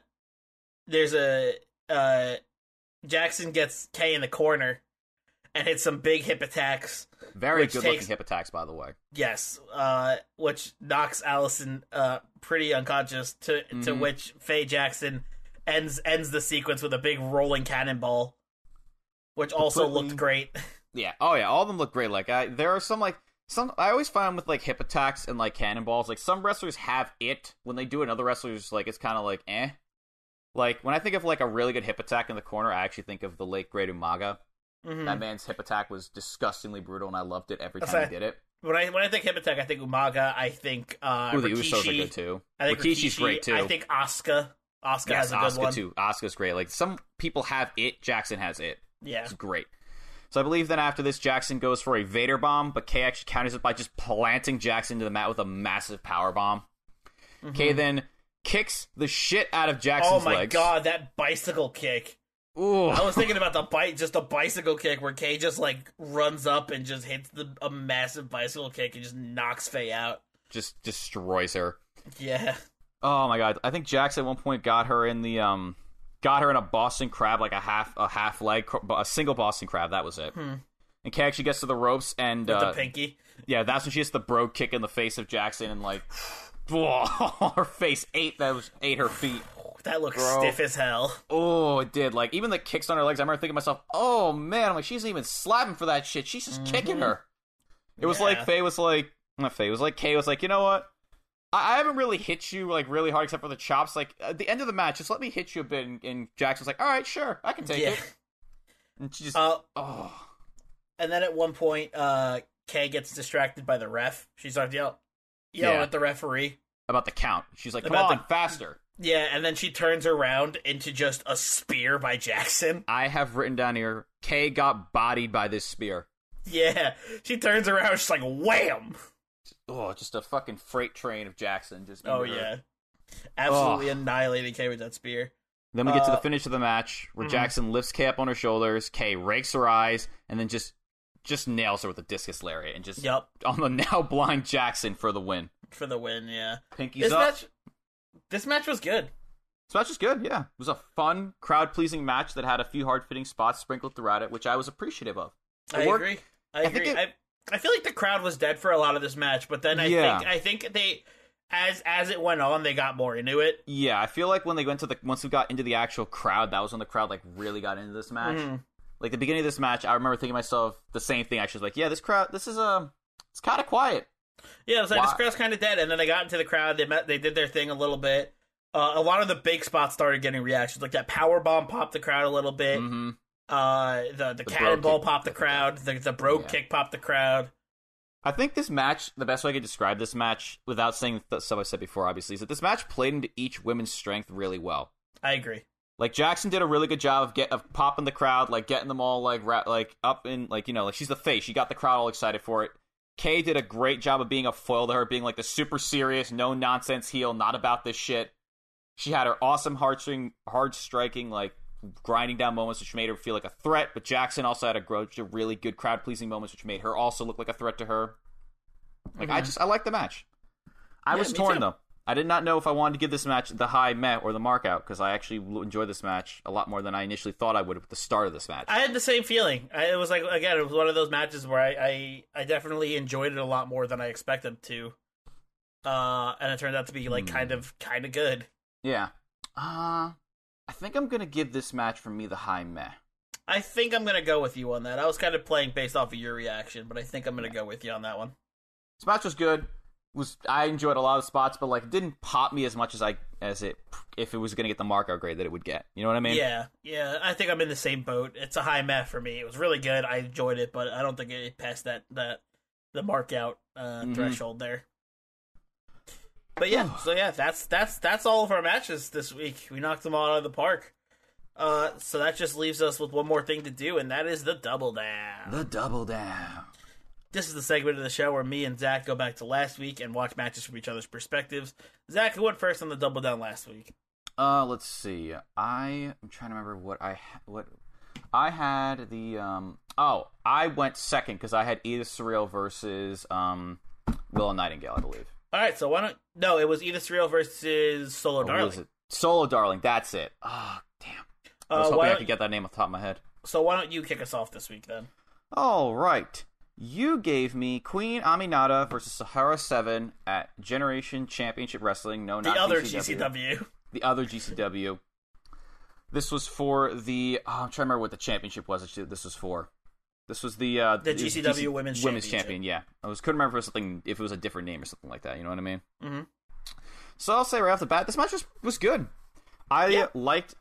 there's a uh, Jackson gets Kay in the corner, and hit some big hip attacks. Very good takes- looking hip attacks, by the way. Yes, uh, which knocks Allysin uh, pretty unconscious. To to Mhm. which Faye Jackson ends ends the sequence with a big rolling cannonball, which also Completely- looked great. Yeah. Oh yeah. All of them look great. Like I, there are some like some. I always find with like hip attacks and like cannonballs, like some wrestlers have it when they do it. and Other wrestlers like it's kind of like eh. Like when I think of like a really good hip attack in the corner, I actually think of the late great Umaga. Mhm. That man's hip attack was disgustingly brutal, and I loved it every time he did it. When I when I think hip attack, I think Umaga. I think uh, Ooh, the Rikishi. Usos are good too. I think Rikishi's Rikishi. great too. I think Asuka. Asuka yes, has a good Asuka one. too. Asuka's great. Like some people have it. Jackson has it. Yeah. It's great. So I believe then after this, Jackson goes for a Vader bomb, but Kay actually counters it by just planting Jackson to the mat with a massive power bomb. Kay then kicks the shit out of Jackson's Mm-hmm. Oh my legs. god, that bicycle kick! Ooh. I was thinking about the bite, just a bicycle kick where Kay just like runs up and just hits the a massive bicycle kick and just knocks Faye out. just destroys her. Yeah, Oh my god! I think Jackson at one point got her in the um, got her in a Boston crab, like a half a half leg, a single Boston crab. That was it. And Kay actually gets to the ropes, and with uh, the pinky. yeah, that's when she hits the bro kick in the face of Jackson, and like, <sighs> <laughs> her face ate those ate her feet. That looks Bro. stiff as hell. Oh, it did. Like even the kicks on her legs. I remember thinking to myself, "Oh man!" I'm like, she's not even slapping for that shit. She's just kicking her. It was Mm-hmm. Yeah. like Faye was like, not Faye it was like Kay was like, you know what? I, I haven't really hit you like really hard except for the chops. Like at the end of the match, just let me hit you a bit. And, and Jax was like, "All right, sure, I can take Yeah. it." And she just, Uh, oh, and then at one point, uh, Kay gets distracted by the ref. She starts yell, yelling Yeah. at the referee. about the count. She's like, "Come About on, the- faster." Yeah, and then she turns around into just a spear by Jackson. I have written down here, Kay got bodied by this spear. Yeah, she turns around, she's like, wham! Oh, just a fucking freight train of Jackson. Just Oh into her. yeah, absolutely annihilating Kay with that spear. Then we get to the Uh, finish of the match where mhm. Jackson lifts Kay up on her shoulders, Kay rakes her eyes, and then just just nails her with a discus lariat and just yep on the <laughs> now blind Jackson for the win. for the win. Yeah, Pinkies up. This match was good. This match was good, yeah. It was a fun, crowd pleasing match that had a few hard fitting spots sprinkled throughout it, which I was appreciative of. It I worked. agree. I I agree. it- I, I feel like the crowd was dead for a lot of this match, but then I Yeah. think I think they, as as it went on, they got more into it. Yeah, I feel like when they went to the once we got into the actual crowd, that was when the crowd like really got into this match. Mhm. Like the beginning of this match, I remember thinking to myself the same thing. Actually, like, yeah, this crowd, this is um, it's kind of quiet. Yeah, was like this crowd's kind of dead, and then they got into the crowd. They met, they did their thing a little bit. Uh, a lot of the big spots started getting reactions, like that power bomb popped the crowd a little bit. hmm Uh, the the, The cannonball popped the crowd. The the bro Yeah. kick popped the crowd. I think this match, the best way I could describe this match without saying the stuff I said before, obviously, is that this match played into each women's strength really well. I agree. Like Jackson did a really good job of get of popping the crowd, like getting them all like ra- like up in like you know like she's the face. She got the crowd all excited for it. Kay did a great job of being a foil to her, being like the super serious, no nonsense heel, not about this shit. She had her awesome hard string, hard striking, like grinding down moments, which made her feel like a threat. But Jackson also had a grudge of really good crowd pleasing moments, which made her also look like a threat to her. Like I just I like the match. I Yeah, was torn too. though. I did not know if I wanted to give this match the high met or the mark out because I actually enjoyed this match a lot more than I initially thought I would at the start of this match. I had the same feeling. I, it was like again, it was one of those matches where I, I I definitely enjoyed it a lot more than I expected to. Uh, and it turned out to be like Hmm. kind of kind of good. yeah. Uh, I think I'm gonna give this match for me the high meh. I think I'm gonna go with you on that. I was kind of playing based off of your reaction, but I think I'm gonna go with you on that one. This match was good. Was I enjoyed a lot of spots, but like it didn't pop me as much as I as it if it was gonna get the mark out grade that it would get. You know what I mean? yeah, yeah. I think I'm in the same boat. It's a high math for me. It was really good. I enjoyed it, but I don't think it passed that that the mark out uh, Mhm. threshold there. But yeah, <sighs> so yeah, that's that's that's all of our matches this week. We knocked them all out of the park. Uh, so that just leaves us with one more thing to do, and that is the double down. The double down. This is the segment of the show where me and Zach go back to last week and watch matches from each other's perspectives. Zach, who went first on the double down last week? Uh, let's see. I am trying to remember what I what I had the um. Oh, I went second because I had Edith Surreal versus um Willow Nightingale, I believe. All right, so why don't no? It was Edith Surreal versus Solo Or Darling. Solo Darling? That's it. Oh, damn. I was Uh, hoping I could get that name off the top of my head. So why don't you kick us off this week then? All right. You gave me Queen Aminata versus Sahara 7 at Generation Championship Wrestling. No, not The not other GCW. GCW. The other GCW. This was for the. Oh, I'm trying to remember what the championship was. This was for. This was the uh, The GCW Women's Women's Championship. Champion. Yeah, I was couldn't remember if it was something if it was a different name or something like that. You know what I mean? Mhm. So I'll say right off the bat, this match was was good. I Yeah. liked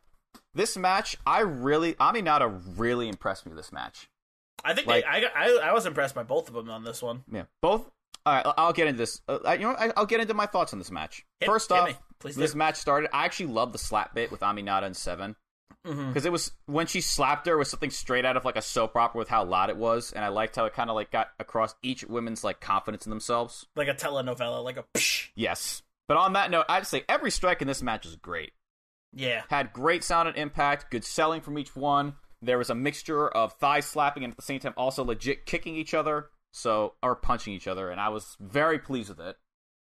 this match. I really Aminata really impressed me with this match. I think Like- they, I, I I was impressed by both of them on this one. Yeah, both. All right, I'll get into this. Uh, you know, what? I- I'll get into my thoughts on this match. Hit- First hit off, me. Please this do. match started. I actually loved the slap bit with Aminata and Seven because it was when she slapped her it was something straight out of like a soap opera with how loud it was, and I liked how it kind of like got across each woman's like confidence in themselves. Like a telenovela, like a psh. Yes, but on that note, I'd say every strike in this match is great. Yeah. Had great sound and impact, good selling from each one. There was a mixture of thigh slapping and at the same time also legit kicking each other, so or punching each other, and I was very pleased with it.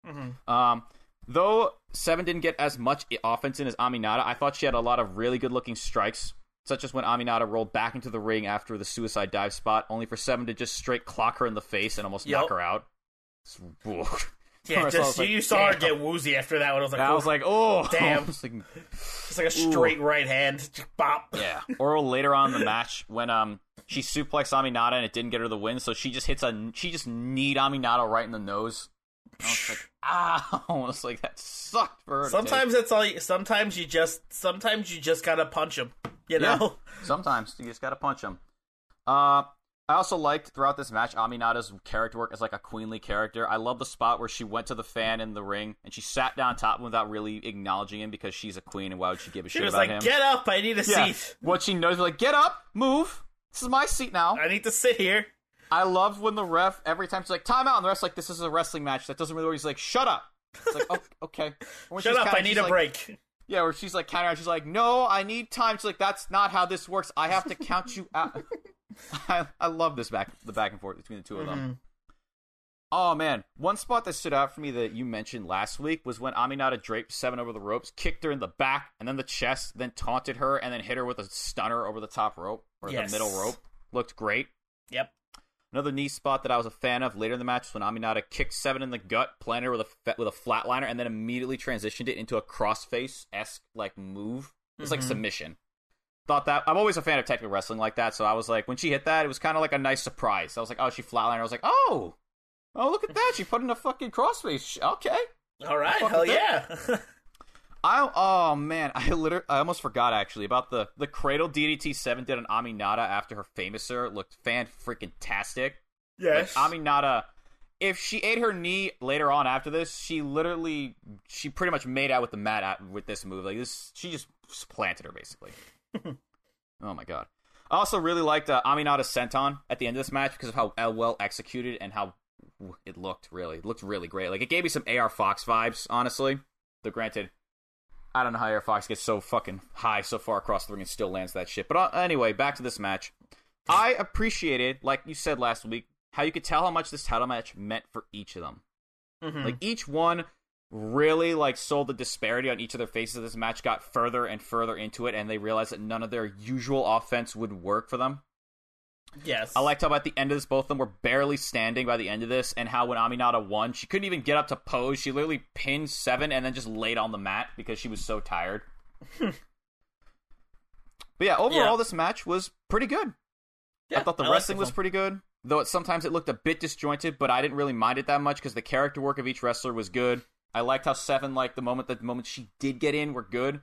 Mhm. Um, though Seven didn't get as much offense in as Aminata, I thought she had a lot of really good looking strikes, such as when Aminata rolled back into the ring after the suicide dive spot, only for Seven to just straight clock her in the face and almost knock her out. It's-. Yeah, just, like, you saw her get woozy after that one. I was like, I was like, oh, Damn. <laughs> I was like, it's like a straight right hand. Just bop. Yeah. <laughs> Or later on in the match when um she suplexed Aminata and it didn't get her the win, so she just hits a she just kneed Aminata right in the nose. I was like, <laughs> ow! I was like, that sucked for her. Sometimes that's all. You, sometimes you just. Sometimes you just gotta punch him. You take. yeah. know. Sometimes you just gotta punch him. Uh, I also liked throughout this match Aminata's character work as like a queenly character. I love the spot where she went to the fan in the ring and she sat down top of him without really acknowledging him because she's a queen and why would she give a She shit was about like, him? "Get up! I need a yeah. seat. What she knows, like, get up, move. This is my seat now. I need to sit here." I love when the ref every time she's like time out, and the ref's like, "This is a wrestling match. That doesn't really work." He's like, "Shut up." It's like, oh, <laughs> okay. When Shut up! counting, I need a like- break. Yeah, where she's like counting out. She's like, "No, I need time." She's like, "That's not how this works. I have to count you out." <laughs> <laughs> I, I love this back the back and forth between the 2 of Mm-hmm. them. Oh man, one spot that stood out for me that you mentioned last week was when Aminata draped Seven over the ropes, kicked her in the back and then the chest, then taunted her and then hit her with a stunner over the top rope or Yes. the middle rope. Looked great. Yep. Another knee spot that I was a fan of later in the match was when Aminata kicked Seven in the gut, planted her with a with a flatliner, and then immediately transitioned it into a crossface esque like move. It's like Mhm. submission. Thought that I'm always a fan of technical wrestling like that, so I was like, when she hit that, it was kind of like a nice surprise. I was like, oh, she flatliner. I was like, oh, oh, look at that, she put in a fucking crossface. Okay. All right. Hell yeah. <laughs> I oh man, I literally I almost forgot actually about the the cradle DDT seven did on Aminata after her famouser looked fan freaking tastic. yes. Like Aminata, if she ate her knee later on after this, she literally she pretty much made out with the mat at, with this move. Like this, she just planted her basically. Oh my god. I also really liked uh, Aminata's senton at the end of this match because of how well executed and how it looked. Really, it looked really great. Like it gave me some AR Fox vibes, honestly. Though granted, I don't know how AR Fox gets so fucking high so far across the ring and still lands that shit. But uh, anyway, back to this match. I appreciated, like you said last week, how you could tell how much this title match meant for each of them. Mhm. Like each one really like sold the disparity on each of their faces. This match got further and further into it, and they realized that none of their usual offense would work for them. yes. I liked how at the end of this, both of them were barely standing by the end of this, and how when Aminata won, she couldn't even get up to pose. She literally pinned seven and then just laid on the mat because she was so tired. <laughs> but yeah, overall, Yeah. this match was pretty good. Yeah, I thought the liked wrestling was pretty good, though it, sometimes it looked a bit disjointed, but I didn't really mind it that much because the character work of each wrestler was good. I liked how Seven, like the moment that the moment she did get in, were good.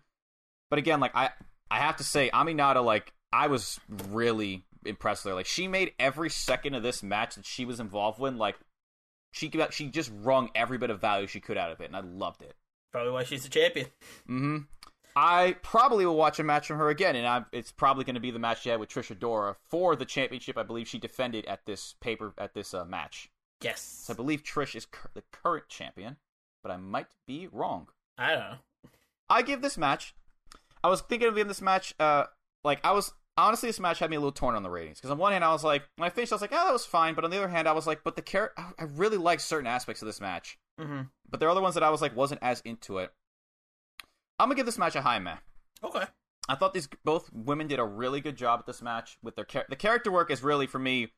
But again, like I, I have to say, Aminata, like I was really impressed with her. Like she made every second of this match that she was involved with, like she she just wrung every bit of value she could out of it, and I loved it. Probably why she's the champion. hmm I probably will watch a match from her again, and I, it's probably going to be the match she had with Trish Adora for the championship. I believe she defended at this paper at this uh, match. Yes. So I believe Trish is cur- the current champion, but I might be wrong. I don't know. I give this match. I was thinking of giving this match. Uh, like I was honestly, this match had me a little torn on the ratings because on one hand I was like, when I finished, I was like, oh, that was fine. But on the other hand, I was like, but the char- I I really like certain aspects of this match. Mm-hmm. But there are other ones that I was like, wasn't as into it. I'm gonna give this match a high man. Okay. I thought these both women did a really good job at this match with their char- the character work is really for me.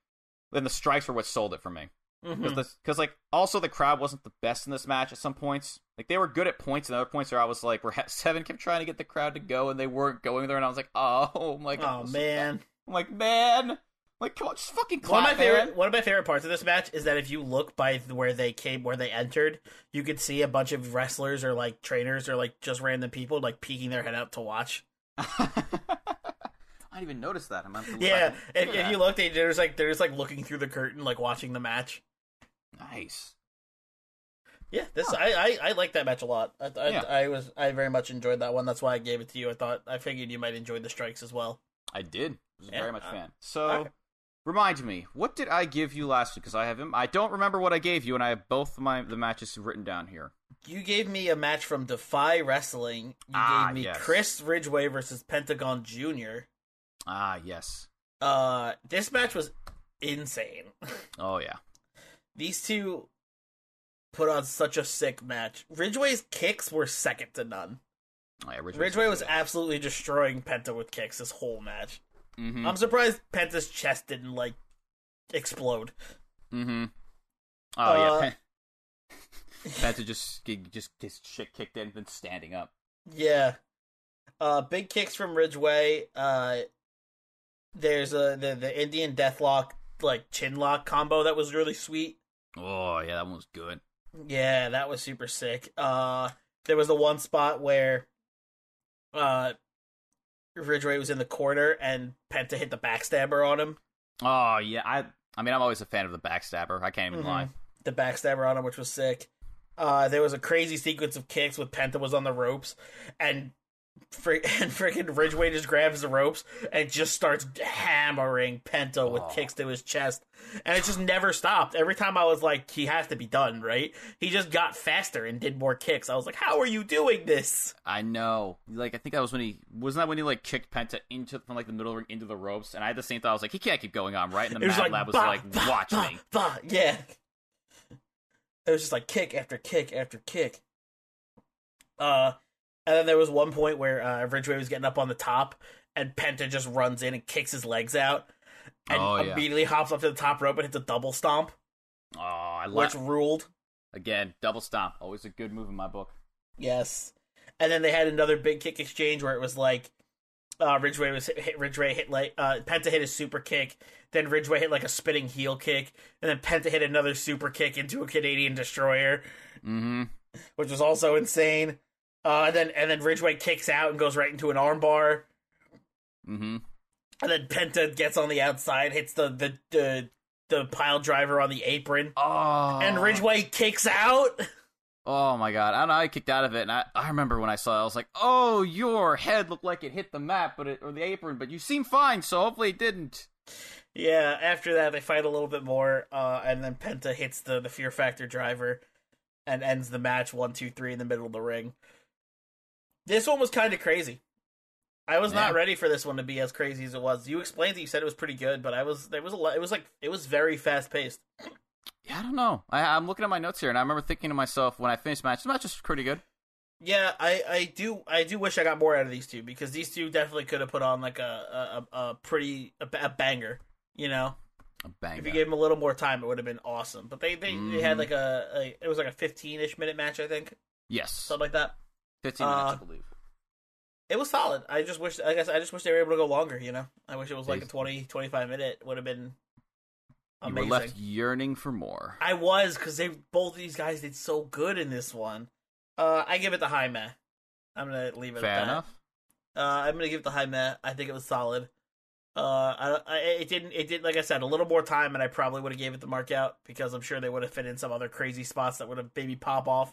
Then the strikes were what sold it for me because Mhm. like also the crowd wasn't the best in this match at some points. Like they were good at points, and other points where I was like, where <laughs> Seven kept trying to get the crowd to go, and they weren't going there, and I was like, oh my god, Oh man. I'm like man, like come on, just fucking clap, One of my man. favorite one of my favorite parts of this match is that if you look by where they came where they entered, you could see a bunch of wrestlers or like trainers or like just random people like peeking their head out to watch. <laughs> I didn't even notice that. I'm gonna have to look Yeah, if, if you look, they there's like there's like looking through the curtain, like watching the match. Nice. Yeah, this I, I I like that match a lot. I I, Yeah. I was I very much enjoyed that one. That's why I gave it to you. I thought I figured you might enjoy the strikes as well. I did. I was Yeah, very much uh, fan. So, remind me, what did I give you last week? Because I have him. I don't remember what I gave you, and I have both my the matches written down here. You gave me a match from Defy Wrestling. You Ah, gave me yes. Chris Ridgeway versus Pentagon Jr. Ah, yes. Uh, this match was insane. <laughs> Oh yeah. These two put on such a sick match. Ridgeway's kicks were second to none. Oh, yeah Ridgeway's Ridgway was absolutely destroying Penta with kicks this whole match. Mhm. I'm surprised Penta's chest didn't like explode. Mm-hmm. Oh Uh, yeah. <laughs> Penta just just gets shit kicked in, then standing up. Yeah. Uh big kicks from Ridgeway. Uh there's a the, the Indian deathlock like chin lock combo that was really sweet. Oh yeah, that one was good. Yeah, that was super sick. Uh there was the one spot where uh Ridgeway was in the corner and Penta hit the backstabber on him. Oh yeah, I I mean I'm always a fan of the backstabber. I can't even Mhm. lie. The backstabber on him, which was sick. Uh there was a crazy sequence of kicks with Penta was on the ropes and <laughs> and freaking Ridgeway just grabs the ropes and just starts hammering Penta with Oh. kicks to his chest. And it just never stopped. Every time I was like, he has to be done, right? He just got faster and did more kicks. I was like, how are you doing this? I know. Like I think that was when he wasn't that when he like kicked Penta into from like the middle ring into the ropes, and I had the same thought. I was like, he can't keep going on, right? And the Mad like, Lab was bah, like, bah, watch bah, me. bah. Yeah. It was just like kick after kick after kick. Uh, and then there was one point where uh, Ridgeway was getting up on the top, and Penta just runs in and kicks his legs out, and Oh, yeah. immediately hops up to the top rope and hits a double stomp, Oh, I which like ruled. again double stomp. Always a good move in my book. Yes. And then they had another big kick exchange where it was like uh, Ridgeway was hit, hit Ridgeway hit like uh, Penta hit a super kick, then Ridgeway hit like a spinning heel kick, and then Penta hit another super kick into a Canadian destroyer, Mm-hmm. which was also insane. Uh, and then and then Ridgeway kicks out and goes right into an armbar, Mm-hmm. and then Penta gets on the outside, hits the the the, the pile driver on the apron, Oh, and Ridgeway kicks out. Oh my god! I know. I kicked out of it, and I, I remember when I saw it, I was like, "Oh, your head looked like it hit the mat, but it or the apron, but you seem fine, so hopefully it didn't." Yeah, after that they fight a little bit more, uh, and then Penta hits the, the Fear Factor driver and ends the match one, two, three in the middle of the ring. This one was kind of crazy. I was not ready for this one to be as crazy as it was. You explained it, you said it was pretty good, but I was there was a lot it was like it was very fast paced. Yeah, I don't know. I, I'm looking at my notes here, and I remember thinking to myself when I finished the match, the match is pretty good. Yeah, I, I do I do wish I got more out of these two because these two definitely could have put on like a a, a pretty a, a banger, you know. A banger. If you gave them a little more time, it would have been awesome. But they they, they had Mhm. like a, a it was like a fifteen ish minute match, I think, yes, something like that. 15 minutes, I uh, believe. It was solid. I just wish I guess I just wish they were able to go longer. You know, I wish it was like a 20, 25 minute would have been You amazing. were left yearning for more. I was because they both these guys did so good in this one. Uh, I give it the high meh. I'm gonna leave it Fair at that. enough. Uh, I'm gonna give it the high meh. I think it was solid. Uh, I, I, it didn't. It did. Like I said, a little more time, and I probably would have gave it the mark out because I'm sure they would have fit in some other crazy spots that would have maybe pop off.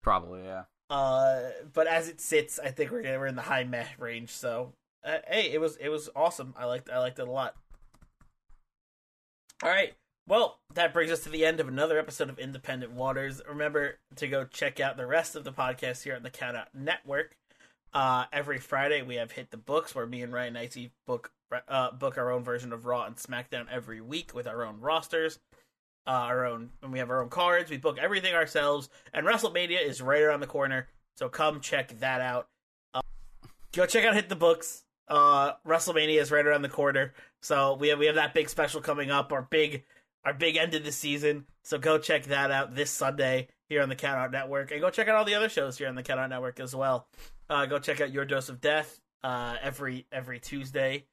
Probably, yeah. Uh, but as it sits, I think we're we're in the high meh range. So, uh, hey, it was it was awesome. I liked I liked it a lot. All right. Well, that brings us to the end of another episode of Independent Waters. Remember to go check out the rest of the podcast here on the Countout Network. Uh, every Friday we have hit the books where me and Ryan Nicey book uh, book our own version of Raw and SmackDown every week with our own rosters, uh, our own and we have our own cards. We book everything ourselves, and WrestleMania is right around the corner. So come check that out. Uh, go check out Hit the Books. Uh, WrestleMania is right around the corner, so we have we have that big special coming up. Our big our big end of the season. So go check that out this Sunday here on the Cat Countout Network, and go check out all the other shows here on the Cat Countout Network as well. Uh, go check out Your Dose of Death uh, every every Tuesday,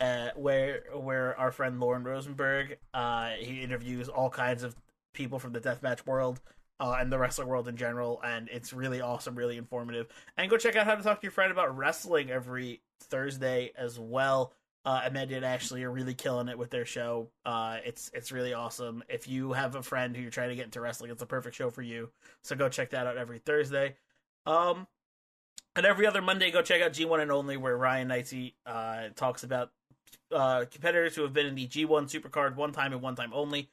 uh, where where our friend Lauren Rosenberg uh, he interviews all kinds of people from the deathmatch world uh, and the wrestling world in general, and it's really awesome, really informative. And go check out how to talk to your friend about wrestling every Thursday as well. Uh, Amanda and Ashley are really killing it with their show. Uh, it's it's really awesome. If you have a friend who you're trying to get into wrestling, it's a perfect show for you. So go check that out every Thursday. Um, and every other Monday, go check out G1 and Only, where Ryan Knightsey uh, talks about uh, competitors who have been in the G1 Supercard one time and one time only.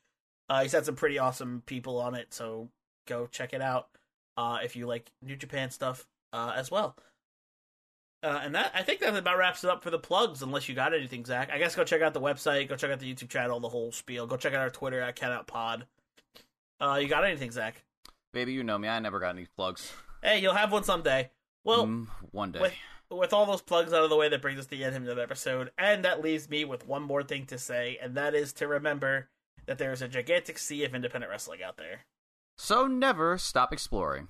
Uh, he's had some pretty awesome people on it, so go check it out uh, if you like New Japan stuff uh, as well. Uh, and that I think that about wraps it up for the plugs. Unless you got anything, Zach. I guess go check out the website, go check out the YouTube channel, the whole spiel. Go check out our Twitter at CatOutPod. Uh, you got anything, Zach? Baby, you know me. I never got any plugs. Hey, you'll have one someday. Well, Mm, one day. with with all those plugs out of the way, that brings us to the end of the episode, and that leaves me with one more thing to say, and that is to remember that there is a gigantic sea of independent wrestling out there. So never stop exploring.